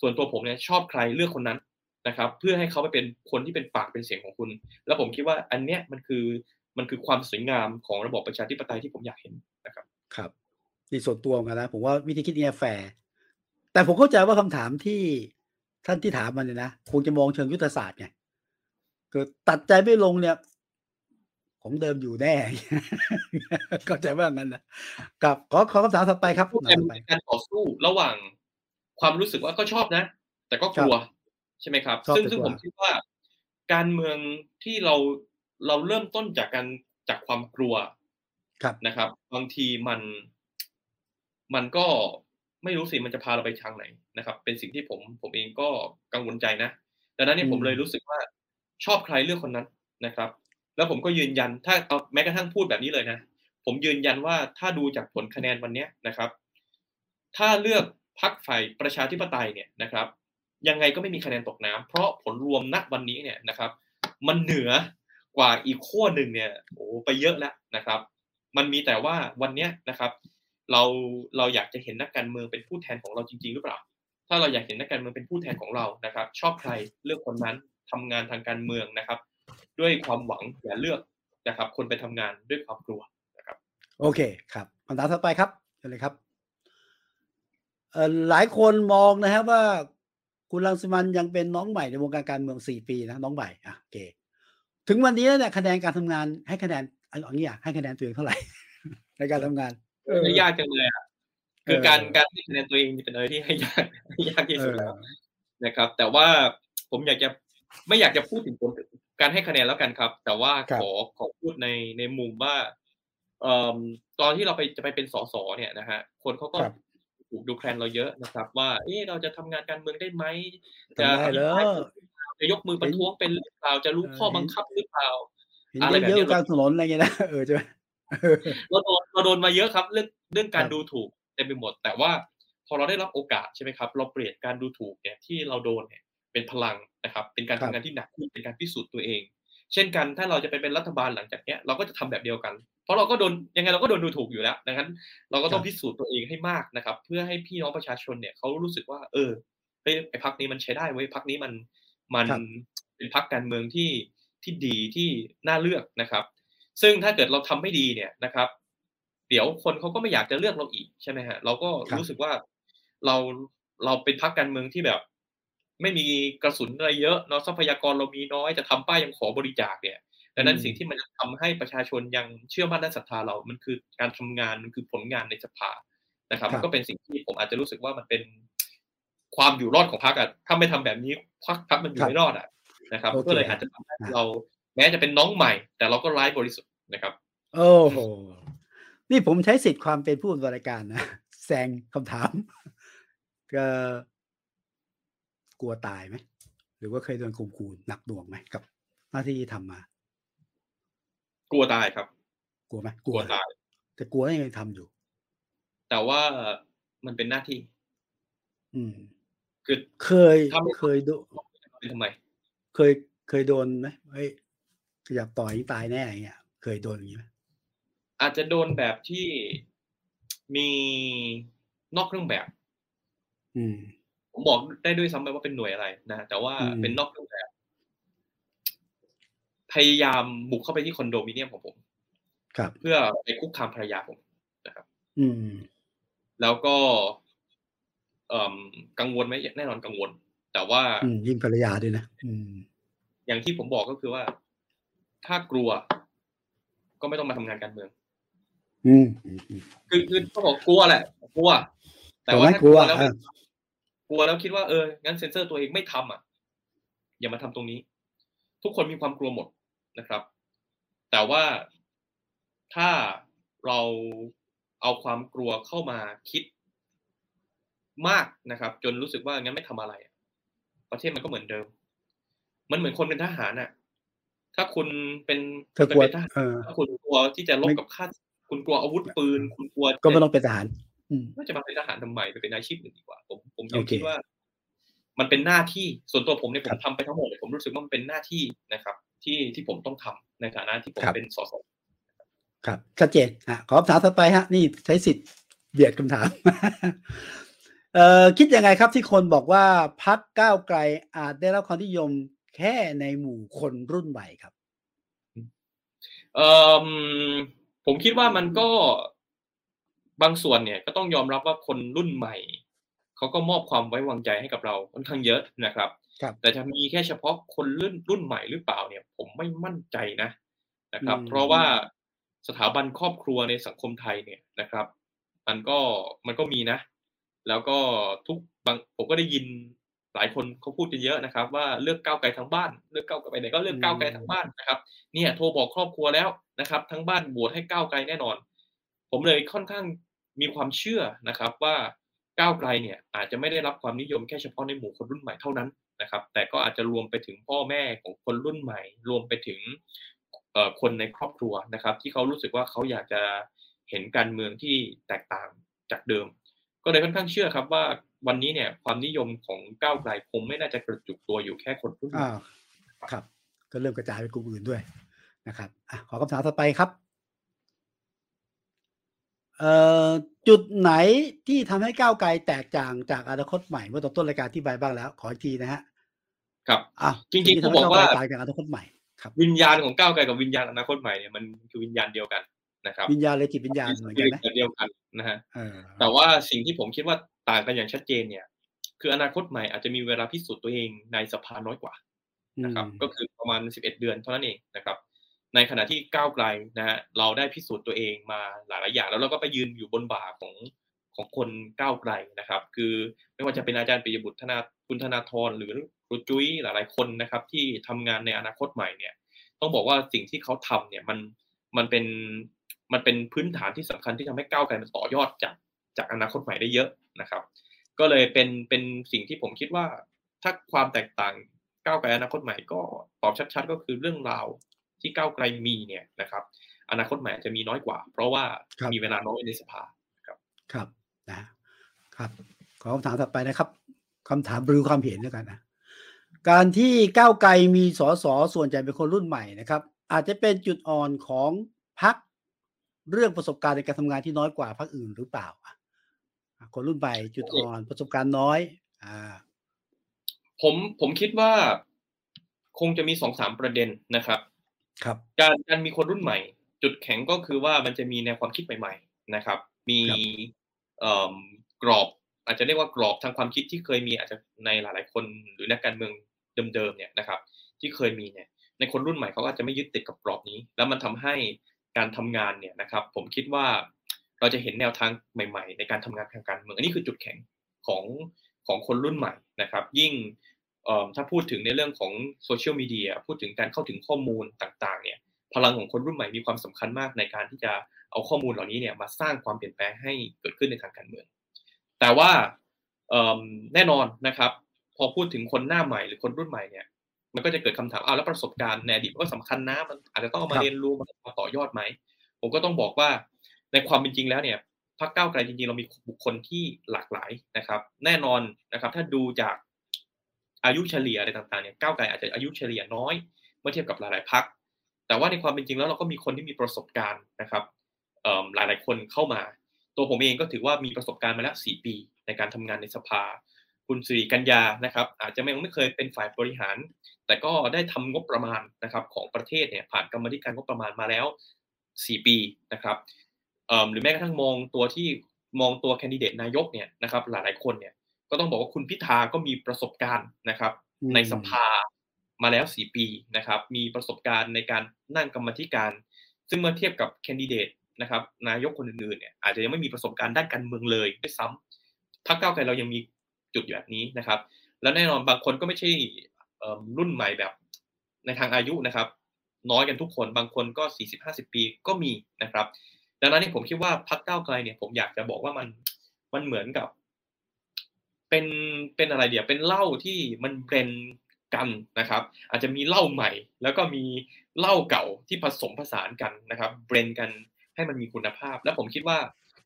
ส่วนตัวผมเนี่ยชอบใครเลือกคนนั้นนะครับ เพื่อให้เขาไปเป็นคนที่เป็นปากเป็นเสียงของคุณ แล้วผมคิดว่าอันเนี้ยมันคือมันคือความสวยงามของระบบประชาธิปไตยที่ผมอยากเห็นนะครับครับนี่ส่วนตัวกันนะผมว่าวิธีคิดนี้แฟร์แต่ผมเข้าใจว่าคำถามที่ท่านที่ถามมันเนี่ยนะคงจะมองเชิงยุทธศาสตร์ไงคือตัดใจไม่ลงเนี่ย ของเดิมอยู่แน่เข้าใจว่างั้นนะกับขอขอคำถามถัดไปครับเป็นการต่อสู้ระหว่าง ความรู้สึกว่าก็ชอบนะ แต่ก็กลัวใช่ไหมครับ ซึ่งซึ่งผมคิดว่า การเมืองที่เราเราเริ่มต้นจากการจากความกลัวนะครับ บางทีมัน มันก็ไม่รู้สิมันจะพาเราไปทางไหนนะครับ เป็นสิ่งที่ผมผมเองก็กังวลใจนะดังนั้นเนี่ยผมเลยรู้สึกว่าชอบใครเลือกคนนั้นนะครับ แล้วผมก็ยืนยันถ้าเอาแม้กระทั่งพูดแบบนี้เลยนะผมยืนยันว่าถ้าดูจากผลคะแนนวันนี้นะครับ ถ้าเลือก พักฝ่ายประชาธิปไตยเนี่ยนะครับยังไงก็ไม่มีคะแนนตกน้ำเพราะผลรวมณวันนี้เนี่ยนะครับ มันเหนือกว่าอีกขั้วหนึ่งเนี่ยโอ้ไปเยอะแล้วนะครับ มันมีแต่ว่าวันนี้นะครับ เราเราอยากจะเห็นนักการเมืองเป็นผู้แทนของเราจริง ๆ หรือเปล่า ถ้าเราอยากเห็นนักการเมืองเป็นผู้แทนของเรานะครับ ชอบใครเลือกคนนั้นทำงานทางการเมืองนะครับ ด้วยความหวังอย่าเลือกนะครับ คนไปทำงานด้วยความกลัวนะครับ โอเคครับคำถามต่อไปครับเชิญเลยครับ หลายคนมองนะครับว่าคุณลังสิมันยังเป็นน้องใหม่ในวงการการเมืองสี่ปีนะน้องใหม่อะโอเคถึงวันนี้เนี่ยคะแนนการทำงานให้คะแนนอันนี้อะให้คะแนนตัวเองเท่าไหร่ ในการทำงานไม่ยากจังเลยอะคือการการให้คะแนนตัวเองเป็นอะไรที่ให้ยากยากที่สุดแล้วนะครับ แต่ว่าผมอยากจะไม่อยากจะพูดถึงผลการให้คะแนนแล้วกันครับ แต่ว่าขอขอพูดในในมุมว่าเอ่อตอนที่เราไปจะไปเป็นสสเนี่ยนะฮะคนเขาก็ ถูกดูแคลนเราเยอะนะครับว่าเออเราจะทำงานการเมืองได้ไหมจะจะยกมือประท้วงเป็นหรือเปล่าจะรู้ข้อบังคับหรือเปล่าอะไรแบบนี้กลางถนนอะไรเงี้ยนะเออใช่ไหมเราโดนเราโดนมาเยอะครับเรื่องเรื่องการดูถูกเต็มไปหมด แต่ว่าพอเราได้รับโอกาสใช่ไหมครับ เราเปลี่ยนการดูถูกเนี่ยที่เราโดนเนี่ยเป็นพลังนะครับ เป็นการทำงานที่หนักขึ้นเป็นการพิสูจน์ตัวเอง เช่นกันถ้าเราจะไปเป็นรัฐบาลหลังจากเนี้ยเราก็จะทำแบบเดียวกัน เพราะเราก็โดนยังไงเราก็โดนดูถูกอยู่แล้วดังนั้น เราก็ต้องพิสูจน์ตัวเองให้มากนะครับ เพื่อให้พี่น้องประชาชนเนี่ยเขารู้สึกว่า เออเฮ้ยไอ้พักนี้มันใช้ได้เว้ยพักนี้มันมันเป็นพักการเมืองที่ที่ดีที่น่าเลือกนะครับ ซึ่งถ้าเกิดเราทำไม่ดีเนี่ยนะครับ เดี๋ยวคนเขาก็ไม่อยากจะเลือกเราอีกใช่ไหมฮะเราก็รู้สึกว่าเราเราเป็นพักการเมืองที่แบบ ไม่มีกระสุนอะไรเยอะเนาะทรัพยากรเรามีน้อยจะทำป้ายยังขอบริจาคเนี่ยดังนั้นสิ่งที่มันจะทำให้ประชาชนยังเชื่อมั่นและศรัทธาเรา มันคือการทำงานมันคือผลงานในสภานะครับ ก็เป็นสิ่งที่ผมอาจจะรู้สึกว่ามันเป็นความอยู่รอดของพรรคอะถ้าไม่ทำแบบนี้พรรคพรรคมันอยู่ไม่รอดอะนะครับ ก็เลยอาจจะทำให้เราแม้จะเป็นน้องใหม่ แต่เราก็ไร้บริสุทธิ์นะครับ โอ้โหนี่ผมใช้สิทธิ์ความเป็นผู้บริการนะแซงคำถามก็ กลัวตายไหมหรือว่าเคยโดนข่มขู่หนักหน่วงไหมกับ หน้าที่ทำมา กลัวตายครับ กลัวไหมกลัวตายแต่กลัวยังไงทำอยู่ แต่ว่ามันเป็นหน้าที่ อืมคือเคยเคยโดนทำไม เคยเคยโดนไหมเฮ้ยขยับต่อยตายแน่อย่างเงี้ย เคยโดนอย่างนี้ไหมอาจจะโดนแบบที่มีนอกเครื่องแบบ อืม ผมบอกได้ด้วยซ้ำไปว่าเป็นหน่วยอะไรนะแต่ว่าเป็นนอกเครื่องแบบพยายามบุกเข้าไปที่คอนโดมิเนียมของผม ครับ เพื่อไปคุกคามภรรยาผมนะครับ อืม แล้วก็กังวลไหมแน่นอนกังวล แต่ว่ายิ่งภรรยาด้วยนะอย่างที่ผมบอกก็คือว่า ถ้ากลัว ก็ไม่ต้องมาทำงานการเมือง อืมคือคือเขาบอกกลัวแหละกลัว แต่ว่าถ้ากลัวแล้ว กลัวแล้วคิดว่าเอองั้นเซ็นเซอร์ตัวเองไม่ทำอะ อย่ามาทำตรงนี้ ทุกคนมีความกลัวหมดนะครับ แต่ว่าถ้าเราเอาความกลัวเข้ามาคิดมากนะครับ จนรู้สึกว่างั้นไม่ทำอะไร ประเทศมันก็เหมือนเดิม มันเหมือนคนเป็นทหารน่ะ ถ้าคุณเป็นเป็นทหารคุณกลัวที่จะลบกับข้าคุณกลัวอาวุธปืน คุณกลัวก็ไม่ต้องเป็นทหาร ว่าจะมาเป็นทหารทำไมไปเป็นอาชีพอื่นดีกว่า ผมผมยังคิดว่า มันเป็นหน้าที่ส่วนตัวผมเนี่ยผมทำไปทั้งหมดเลยผมรู้สึกว่ามันเป็นหน้าที่นะครับ ที่ที่ผมต้องทำในฐานะที่ผมเป็นสสครับชัดเจนอะขอคำถามต่อไปฮะ นี่ใช้สิทธิ์เบียดคำถามเอ่อคิดยังไงครับที่คนบอกว่าพักก้าวไกลอาจได้รับความนิยมแค่ในหมู่คนรุ่นใหม่ครับเอ่อผมคิดว่ามันก็ บางส่วนเนี่ยก็ต้องยอมรับว่าคนรุ่นใหม่เขาก็มอบความไว้วางใจให้กับเราค่อนข้างเยอะนะครับแต่จะมีแค่เฉพาะคนรุ่นรุ่นใหม่หรือเปล่าเนี่ย ผมไม่มั่นใจนะนะครับ เพราะว่าสถาบันครอบครัวในสังคมไทยเนี่ยนะครับ มันก็มันก็มีนะ แล้วก็ทุกบางผมก็ได้ยินหลายคนเขาพูดกันเยอะนะครับ ว่าเลือกก้าวไกลทั้งบ้าน เลือกก้าวไกลไปไหนก็เลือกก้าวไกลทั้งบ้านนะครับ เนี่ยโทรบอกครอบครัวแล้วนะครับ ทั้งบ้านบวชให้ก้าวไกลแน่นอน ผมเลยค่อนข้าง มีความเชื่อนะครับว่าก้าวไกลเนี่ยอาจจะไม่ได้รับความนิยมแค่เฉพาะในหมู่คนรุ่นใหม่เท่านั้นนะครับ แต่ก็อาจจะรวมไปถึงพ่อแม่ของคนรุ่นใหม่ รวมไปถึงคนในครอบครัวนะครับ ที่เขารู้สึกว่าเขาอยากจะเห็นการเมืองที่แตกต่างจากเดิม ก็เลยค่อนข้างเชื่อครับว่าวันนี้เนี่ยความนิยมของก้าวไกลคงไม่น่าจะกระจุกตัวอยู่แค่คนรุ่นอ่ครับ ก็เริ่มกระจายไปกลุ่มอื่นด้วยนะครับอขอคำถามต่อไปครับ จุดไหนที่ทำให้ก้าวไกลแตกต่างจากอนาคตใหม่เมื่อตอนต้นรายการที่บายบ้างแล้ว ขออีกทีนะฮะครับอะจริงๆผมบอกว่าต่างจากอนาคตใหม่ครับวิญญาณของก้าวไกลกับวิญญาณอนาคตใหม่เนี่ยมันคือวิญญาณเดียวกันนะครับวิญญาณเลยจิตวิญญาณเหมือนกันไหมเดียวกันนะฮะแต่ว่าสิ่งที่ผมคิดว่าต่างกันอย่างชัดเจนเนี่ย คืออนาคตใหม่อาจจะมีเวลาพิสูจน์ตัวเองในสภาน้อยกว่านะครับ ก็คือประมาณสิบเอ็ดเดือนเท่านั้นเองนะครับ ในขณะที่ก้าวไกลนะฮะเราได้พิสูจน์ตัวเองมาหลายๆอย่าง แล้วเราก็ไปยืนอยู่บนบ่าของของคนก้าวไกลนะครับ คือไม่ว่าจะเป็นอาจารย์ปิยบุตรธนาคุณธนาธรหรือครูจุ้ยหลายๆคนนะครับ ที่ทำงานในอนาคตใหม่เนี่ย ต้องบอกว่าสิ่งที่เขาทำเนี่ยมันมันเป็นมันเป็นพื้นฐานที่สำคัญที่ทำให้ก้าวไกลมันต่อยอดจากจากอนาคตใหม่ได้เยอะนะครับ ก็เลยเป็นเป็นสิ่งที่ผมคิดว่าถ้าความแตกต่างก้าวไกลอนาคตใหม่ก็ตอบชัด ๆ ก็คือเรื่องราว ที่ก้าวไกลมีเนี่ยนะครับ อนาคตใหม่จะมีน้อยกว่า เพราะว่ามีเวลาน้อยในสภาครับ ครับนะครับ ขอคำถามต่อไปนะครับคำถามบรือความเห็นแล้วกันนะการที่ก้าวไกลมีสสส่วนใหญ่เป็นคนรุ่นใหม่นะครับ อาจจะเป็นจุดอ่อนของพักเรื่องประสบการณ์ในการทำงานที่น้อยกว่าพรรคอื่นหรือเปล่าคนรุ่นใหม่จุดอ่อนประสบการณ์น้อย อ่า ผมผมคิดว่าคงจะมีสองสามประเด็นนะครับ ครับการการมีคนรุ่นใหม่ จุดแข็งก็คือว่ามันจะมีแนวความคิดใหม่ ๆนะครับ มีกรอบอาจจะเรียกว่ากรอบทางความคิดที่เคยมีอาจจะในหลาย ๆ คนหรือนักการเมืองเดิมๆเนี่ยนะครับ ที่เคยมีเนี่ยในคนรุ่นใหม่เขาก็จะไม่ยึดติดกับกรอบนี้ แล้วมันทำให้การทำงานเนี่ยนะครับ ผมคิดว่าเราจะเห็นแนวทางใหม่ ๆ ในการทำงานทางการเมืองอันนี้คือจุดแข็งของของคนรุ่นใหม่นะครับ ยิ่ง ถ้าพูดถึงในเรื่องของโซเชียลมีเดียพูดถึงการเข้าถึงข้อมูลต่างๆเนี่ยพลังของคนรุ่นใหม่มีความสำคัญมากในการที่จะเอาข้อมูลเหล่านี้เนี่ยมาสร้างความเปลี่ยนแปลงให้เกิดขึ้นในทางการเมือง แต่ว่าแน่นอนนะครับ พอพูดถึงคนหน้าใหม่หรือคนรุ่นใหม่เนี่ยมันก็จะเกิดคำถามอ้าวแล้วประสบการณ์ในอดีตก็สำคัญนะมันอาจจะต้องเอามาเรียนรู้มาต่อยอดไหมผมก็ต้องบอกว่าในความเป็นจริงแล้วเนี่ยพรรคก้าวไกลจริงๆเรามีบุคคลที่หลากหลายนะครับ แน่นอนนะครับ ถ้าดูจาก อายุเฉลี่ยอะไรต่างๆเนี่ยก้าวไกลอาจจะอายุเฉลี่ยน้อย เมื่อเทียบกับหลายๆพรรคแต่ว่าในความเป็นจริงแล้วเราก็มีคนที่มีประสบการณ์นะครับหลายๆคนเข้ามา ตัวผมเองก็ถือว่ามีประสบการณ์มาแล้วสี่ปี ในการทำงานในสภา คุณสิริกัญญานะครับ อาจจะไม่ไม่เคยเป็นฝ่ายบริหาร แต่ก็ได้ทำงบประมาณนะครับของประเทศเนี่ยผ่านกรรมธิการงบประมาณมาแล้ว 4 ปีนะครับหรือแม้กระทั่งมองตัวที่มองตัวแคนดิเดตนายกเนี่ยนะครับหลายๆคนเนี่ย ก็ต้องบอกว่าคุณพิธาก็มีประสบการณ์นะครับ ในสภามาแล้วสี่ปีนะครับ มีประสบการณ์ในการนั่งกรรมธิการ ซึ่งเมื่อเทียบกับแคนดิเดตนะครับ นายกคนอื่นๆเนี่ยอาจจะยังไม่มีประสบการณ์ด้านการเมืองเลยด้วยซ้ำพรรคก้าวไกลเรายังมีจุดแบบนี้นะครับ แล้วแน่นอนบางคนก็ไม่ใช่รุ่นใหม่แบบในทางอายุนะครับ น้อยกันทุกคนบางคนก็สี่สิบห้าสิบปีก็มีนะครับ ดังนั้นนี่ผมคิดว่าพรรคก้าวไกลเนี่ยผมอยากจะบอกว่ามันมันเหมือนกับ เป็นเป็นอะไรเดี๋ยวเป็นเหล้าที่มันเบรนกันนะครับ อาจจะมีเหล้าใหม่ แล้วก็มีเหล้าเก่าที่ผสมผสานกันนะครับ เบรนกันให้มันมีคุณภาพ แล้วผมคิดว่า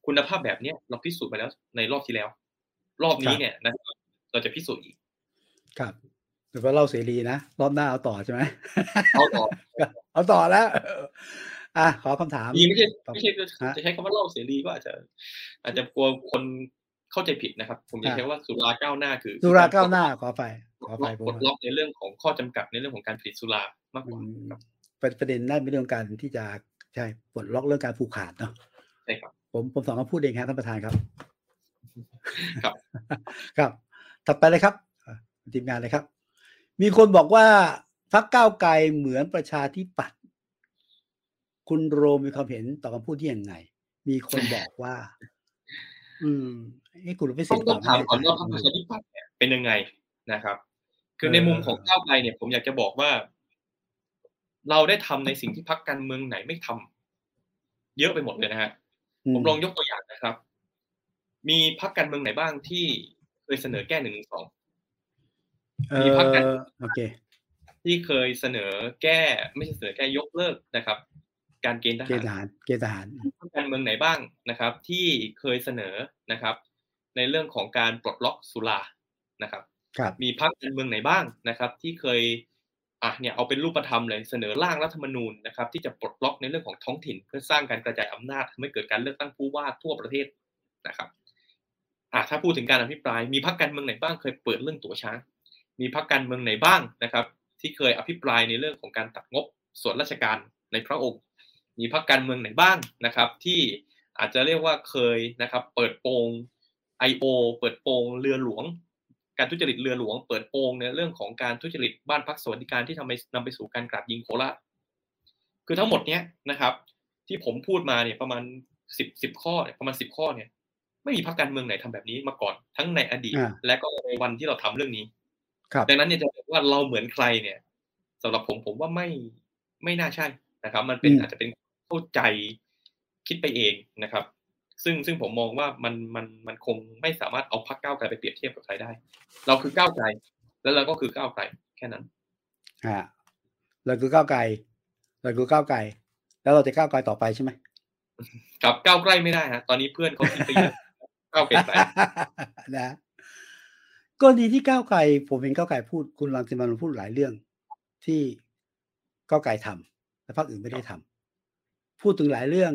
คุณภาพแบบเนี้ยเราพิสูจน์มาแล้วในรอบที่แล้ว รอบนี้เนี่ยนะครับเราจะพิสูจน์อีก ครับหรือว่าเล่าเสรีนะ รอบหน้าเอาต่อใช่ไหมเอาต่อ เอาต่อแล้ว อะขอคำถามไม่ใช่ไม่ใช่จะใช้คำว่าเล่าเสรีก็อาจจะ อาจจะกลัวคน เข้าใจผิดนะครับ ผมจะใช้ว่าสุราก้าวหน้าคือสุราก้าวหน้าขอไปขอไปปลดล็อกในเรื่องของข้อจำกัดในเรื่องของการผลิตสุรามากกว่าประเด็นนั่นเป็นเรื่องการที่จะใช่ปลดล็อกเรื่องการผูกขาดเนาะใช่ครับผมผมสองคำพูดเองครับท่านประธานครับ ครับ ครับ ถัดไปเลยครับทีมงานเลยครับ มีคนบอกว่าพักก้าวไกลเหมือนประชาธิปัตย์คุณโรมีความเห็นต่อคำพูดที่ยังไง มีคนบอกว่า อืมให้คุณรู้ไปสิต้องถามก่อนว่าพรรคประชาธิปัตย์เนี่ยเป็นยังไงนะครับ คือในมุมของก้าวไกลเนี่ย ผมอยากจะบอกว่า เราได้ทำในสิ่งที่พรรคการเมืองไหนไม่ทำเยอะไปหมดเลยนะฮะผมลองยกตัวอย่างนะครับ มีพรรคการเมืองไหนบ้างที่เคยเสนอแก้หนึ่งสองมีพรรคการที่เคยเสนอแก้ ไม่ใช่เสนอแก้ยกเลิกนะครับ การเกณฑ์ทหารเกณฑ์ทหารพรรคการเมืองไหนบ้างนะครับ ที่เคยเสนอนะครับ ในเรื่องของการปลดล็อกสุรานะครับมีพรรคการเมืองไหนบ้างนะครับ ที่เคยอะเนี่ยเอาเป็นรูปธรรมเลยเสนอร่างรัฐธรรมนูญนะครับ ที่จะปลดล็อกในเรื่องของท้องถิ่น เพื่อสร้างการกระจายอำนาจทำให้เกิดการเลือกตั้งผู้ว่าทั่วประเทศนะครับอะถ้าพูดถึงการอภิปราย มีพรรคการเมืองไหนบ้างเคยเปิดเรื่องตั๋วช้าง มีพรรคการเมืองไหนบ้างนะครับ ที่เคยอภิปรายในเรื่องของการตัดงบส่วนราชการในพระองค์ มีพรรคการเมืองไหนบ้างนะครับ ที่อาจจะเรียกว่าเคยนะครับ เปิดโปง I.O. เปิดโปงเรือหลวง การทุจริตเรือหลวง เปิดโปงในเรื่องของการทุจริตบ้านพักสวัสดิการที่ทำไปนำไปสู่การกราดยิงโคราชคือทั้งหมดเนี้ยนะครับ ที่ผมพูดมาเนี่ยประมาณสิบสิบข้อประมาณสิบข้อเนี่ยไม่มีพรรคการเมืองไหนทำแบบนี้มาก่อนทั้งในอดีต และก็ในวันที่เราทำเรื่องนี้ดังนั้นเนี่ยจะบอกว่าเราเหมือนใครเนี่ยสำหรับผมผมว่าไม่ไม่น่าใช่นะครับ มันเป็นอาจจะเป็น เข้าใจคิดไปเองนะครับ ซึ่งซึ่งผมมองว่ามันมันมันคงไม่สามารถเอาพักก้าวไกลไปเปรียบเทียบกับใครได้ เราคือก้าวไกล แล้วเราก็คือก้าวไกลแค่นั้นอ่าเราคือก้าวไกลเราคือก้าวไกล แล้วเราจะก้าวไกลต่อไปใช่ไหมครับก้าวใกล้ไม่ได้ฮะตอนนี้เพื่อนเขาคิดไปเยอะก้าวไกลไปนะกรณีที่ก้าวไกล ผมเห็นก้าวไกลพูดคุณรังสิมันพูดหลายเรื่อง ที่ก้าวไกลทำแต่พรรคอื่นไม่ได้ทำ พูดถึงหลายเรื่อง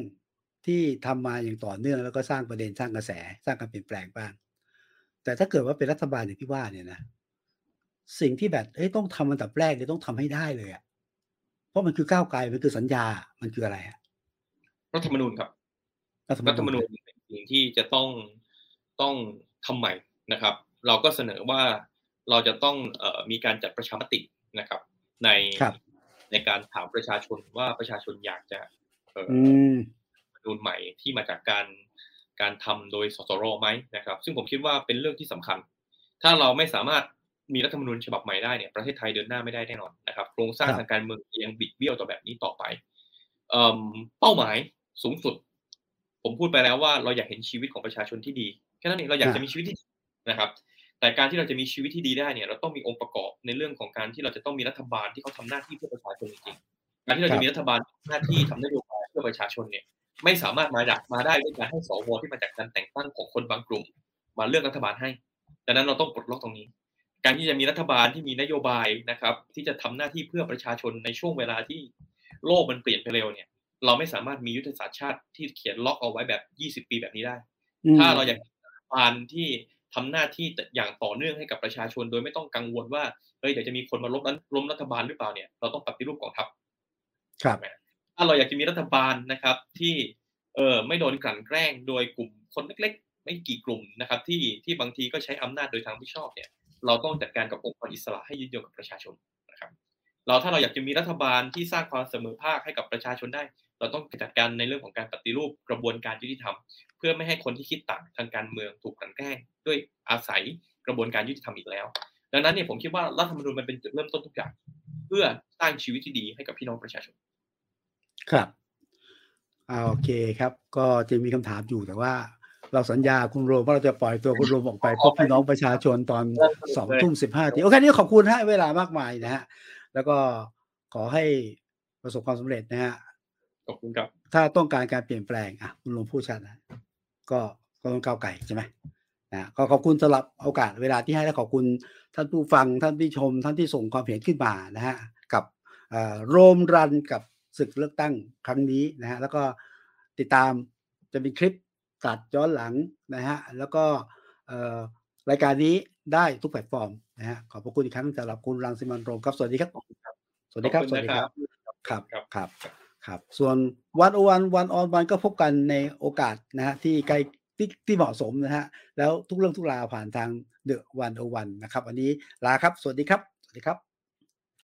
ที่ทำมาอย่างต่อเนื่องแล้วก็สร้างประเด็นสร้างกระแสสร้างการเปลี่ยนแปลงบ้าง แต่ถ้าเกิดว่าเป็นรัฐบาลอย่างที่ว่าเนี่ยนะสิ่งที่แบบเอ้ยต้องทำอันดับแรกเนี่ยต้องทำให้ได้เลยอะเพราะมันคือก้าวไกลมันคือสัญญา มันคืออะไรอะรัฐธรรมนูญครับรัฐธรรมนูญเป็นสิ่งที่จะต้องต้องทำใหม่นะครับ เราก็เสนอว่าเราจะต้องอมีการจัดประชามตินะครับ ในในการถามประชาชนว่าประชาชนอยากจะ นูนใหม่ที่มาจากการการทำโดยสสรไหมนะครับ ซึ่งผมคิดว่าเป็นเรื่องที่สำคัญ ถ้าเราไม่สามารถมีรัฐธรรมนูญฉบับใหม่ได้เนี่ยประเทศไทยเดินหน้าไม่ได้แน่นอนนะครับโครงสร้างทางการเมืองยังบิดเบี้ยวต่อแบบนี้ต่อไปเป้าหมายสูงสุด ผมพูดไปแล้วว่าเราอยากเห็นชีวิตของประชาชนที่ดีแค่นั้นเองเราอยากจะมีชีวิตที่นะครับ แต่การที่เราจะมีชีวิตที่ดีได้เนี่ย เราต้องมีองค์ประกอบในเรื่องของการที่เราจะต้องมีรัฐบาลที่เขาทาหน้าที่เพื่อประชาชนจริงๆการที่เราจะมีรัฐบาลหน้าที่ทำนโยบายเพื่ อประชาชนเนี่ยไม่สามารถมาจากมาได้ด้วยการให้สวที่มาจากการแต่งตั้งของคนบางกลุ่ม มาเลือกรัฐบาลให้ ดังนั้นเราต้องปลดล็อกตรงนี้ การที่จะมีรัฐบาลที่มีนโยบายนะครับ ที่จะทำหน้าที่เพื่อประชาชนในช่วงเวลาที่โลกมันเปลี่ยนไปเร็วเนี่ย เราไม่สามารถมียุทธศาสตร์ชาติที่เขียนล็อกเอาไว้แบบ 20 ปีแบบนี้ได้ ถ้าเราอยากรัฐบาลที่ทำหน้าที่อย่างต่อเนื่องให้กับประชาชน โดยไม่ต้องกังวลว่าเฮ้ยเดี๋ยวจะมีคนมาล้มล้มรัฐบาลหรือเปล่าเนี่ยเราต้องปฏิรูปกองทัพครับ ถ้าเราอยากจะมีรัฐบาลนะครับที่เออไม่โดนกลั่นแกล้งโดยกลุ่มคนเล็กๆ ไม่กี่กลุ่มนะครับที่ที่บางทีก็ใช้อำนาจโดยทางที่ชอบเนี่ยเราต้องจัดการกับองค์กรอิสระให้ยืดโยงกับประชาชนนะครับเราถ้าเราอยากจะมีรัฐบาลที่สร้างความเสมอภาคให้กับประชาชนได้ เราต้องจัดการในเรื่องของการปฏิรูปกระบวนการยุติธรรม เพื่อไม่ให้คนที่คิดต่างทางการเมืองถูกกลั่นแกล้ง ด้วยอาศัยกระบวนการยุติธรรมอีกแล้ว ดังนั้นเนี่ยผมคิดว่ารัฐธรรมนูญมันเป็นจุดเริ่มต้นทุกอย่างเพื่อสร้างชีวิตที่ดีให้กับพี่น้องประชาชน ครับอ่าโอเคครับ ก็จะมีคำถามอยู่แต่ว่า เราสัญญาคุณโรมว่าเราจะปล่อยตัวคุณโรมออกไปพบพี่น้องประชาชนตอนสองทุ่มสิบห้าทีโอเคนี้ขอบคุณฮะเวลามากมายนะฮะแล้วก็ขอให้ประสบความสำเร็จนะฮะขอบคุณครับ ถ้าต้องการการเปลี่ยนแปลงอะคุณโรมพูดชัดนะก็ก็ต้องก้าวไก่ใช่ไหมนะก็ขอบคุณสำหรับโอกาสเวลาที่ให้และขอบคุณท่านผู้ฟังท่านที่ชม ท่านที่ส่งความเห็นขึ้นมานะฮะกับโรมรันกับ ศึกเลือกตั้งครั้งนี้นะฮะแล้วก็ติดตามจะมีคลิปตัดย้อนหลังนะฮะแล้วก็รายการนี้ได้ทุกแพลตฟอร์มนะฮะขอบพระคุณอีกครั้งสำหรับคุณรังสิมันโรมครับสวัสดีครับสวัสดีครับสวัสดีครับครับครับครับ ส่วนวันโอวันวันออนวันก็พบกันในโอกาสนะฮะที่ใกล้ที่ที่เหมาะสมนะฮะแล้วทุกเรื่องทุกราวผ่านทางเดอะวันโอวันนะครับ วันนี้ลาครับ สวัสดีครับ สวัสดีครับ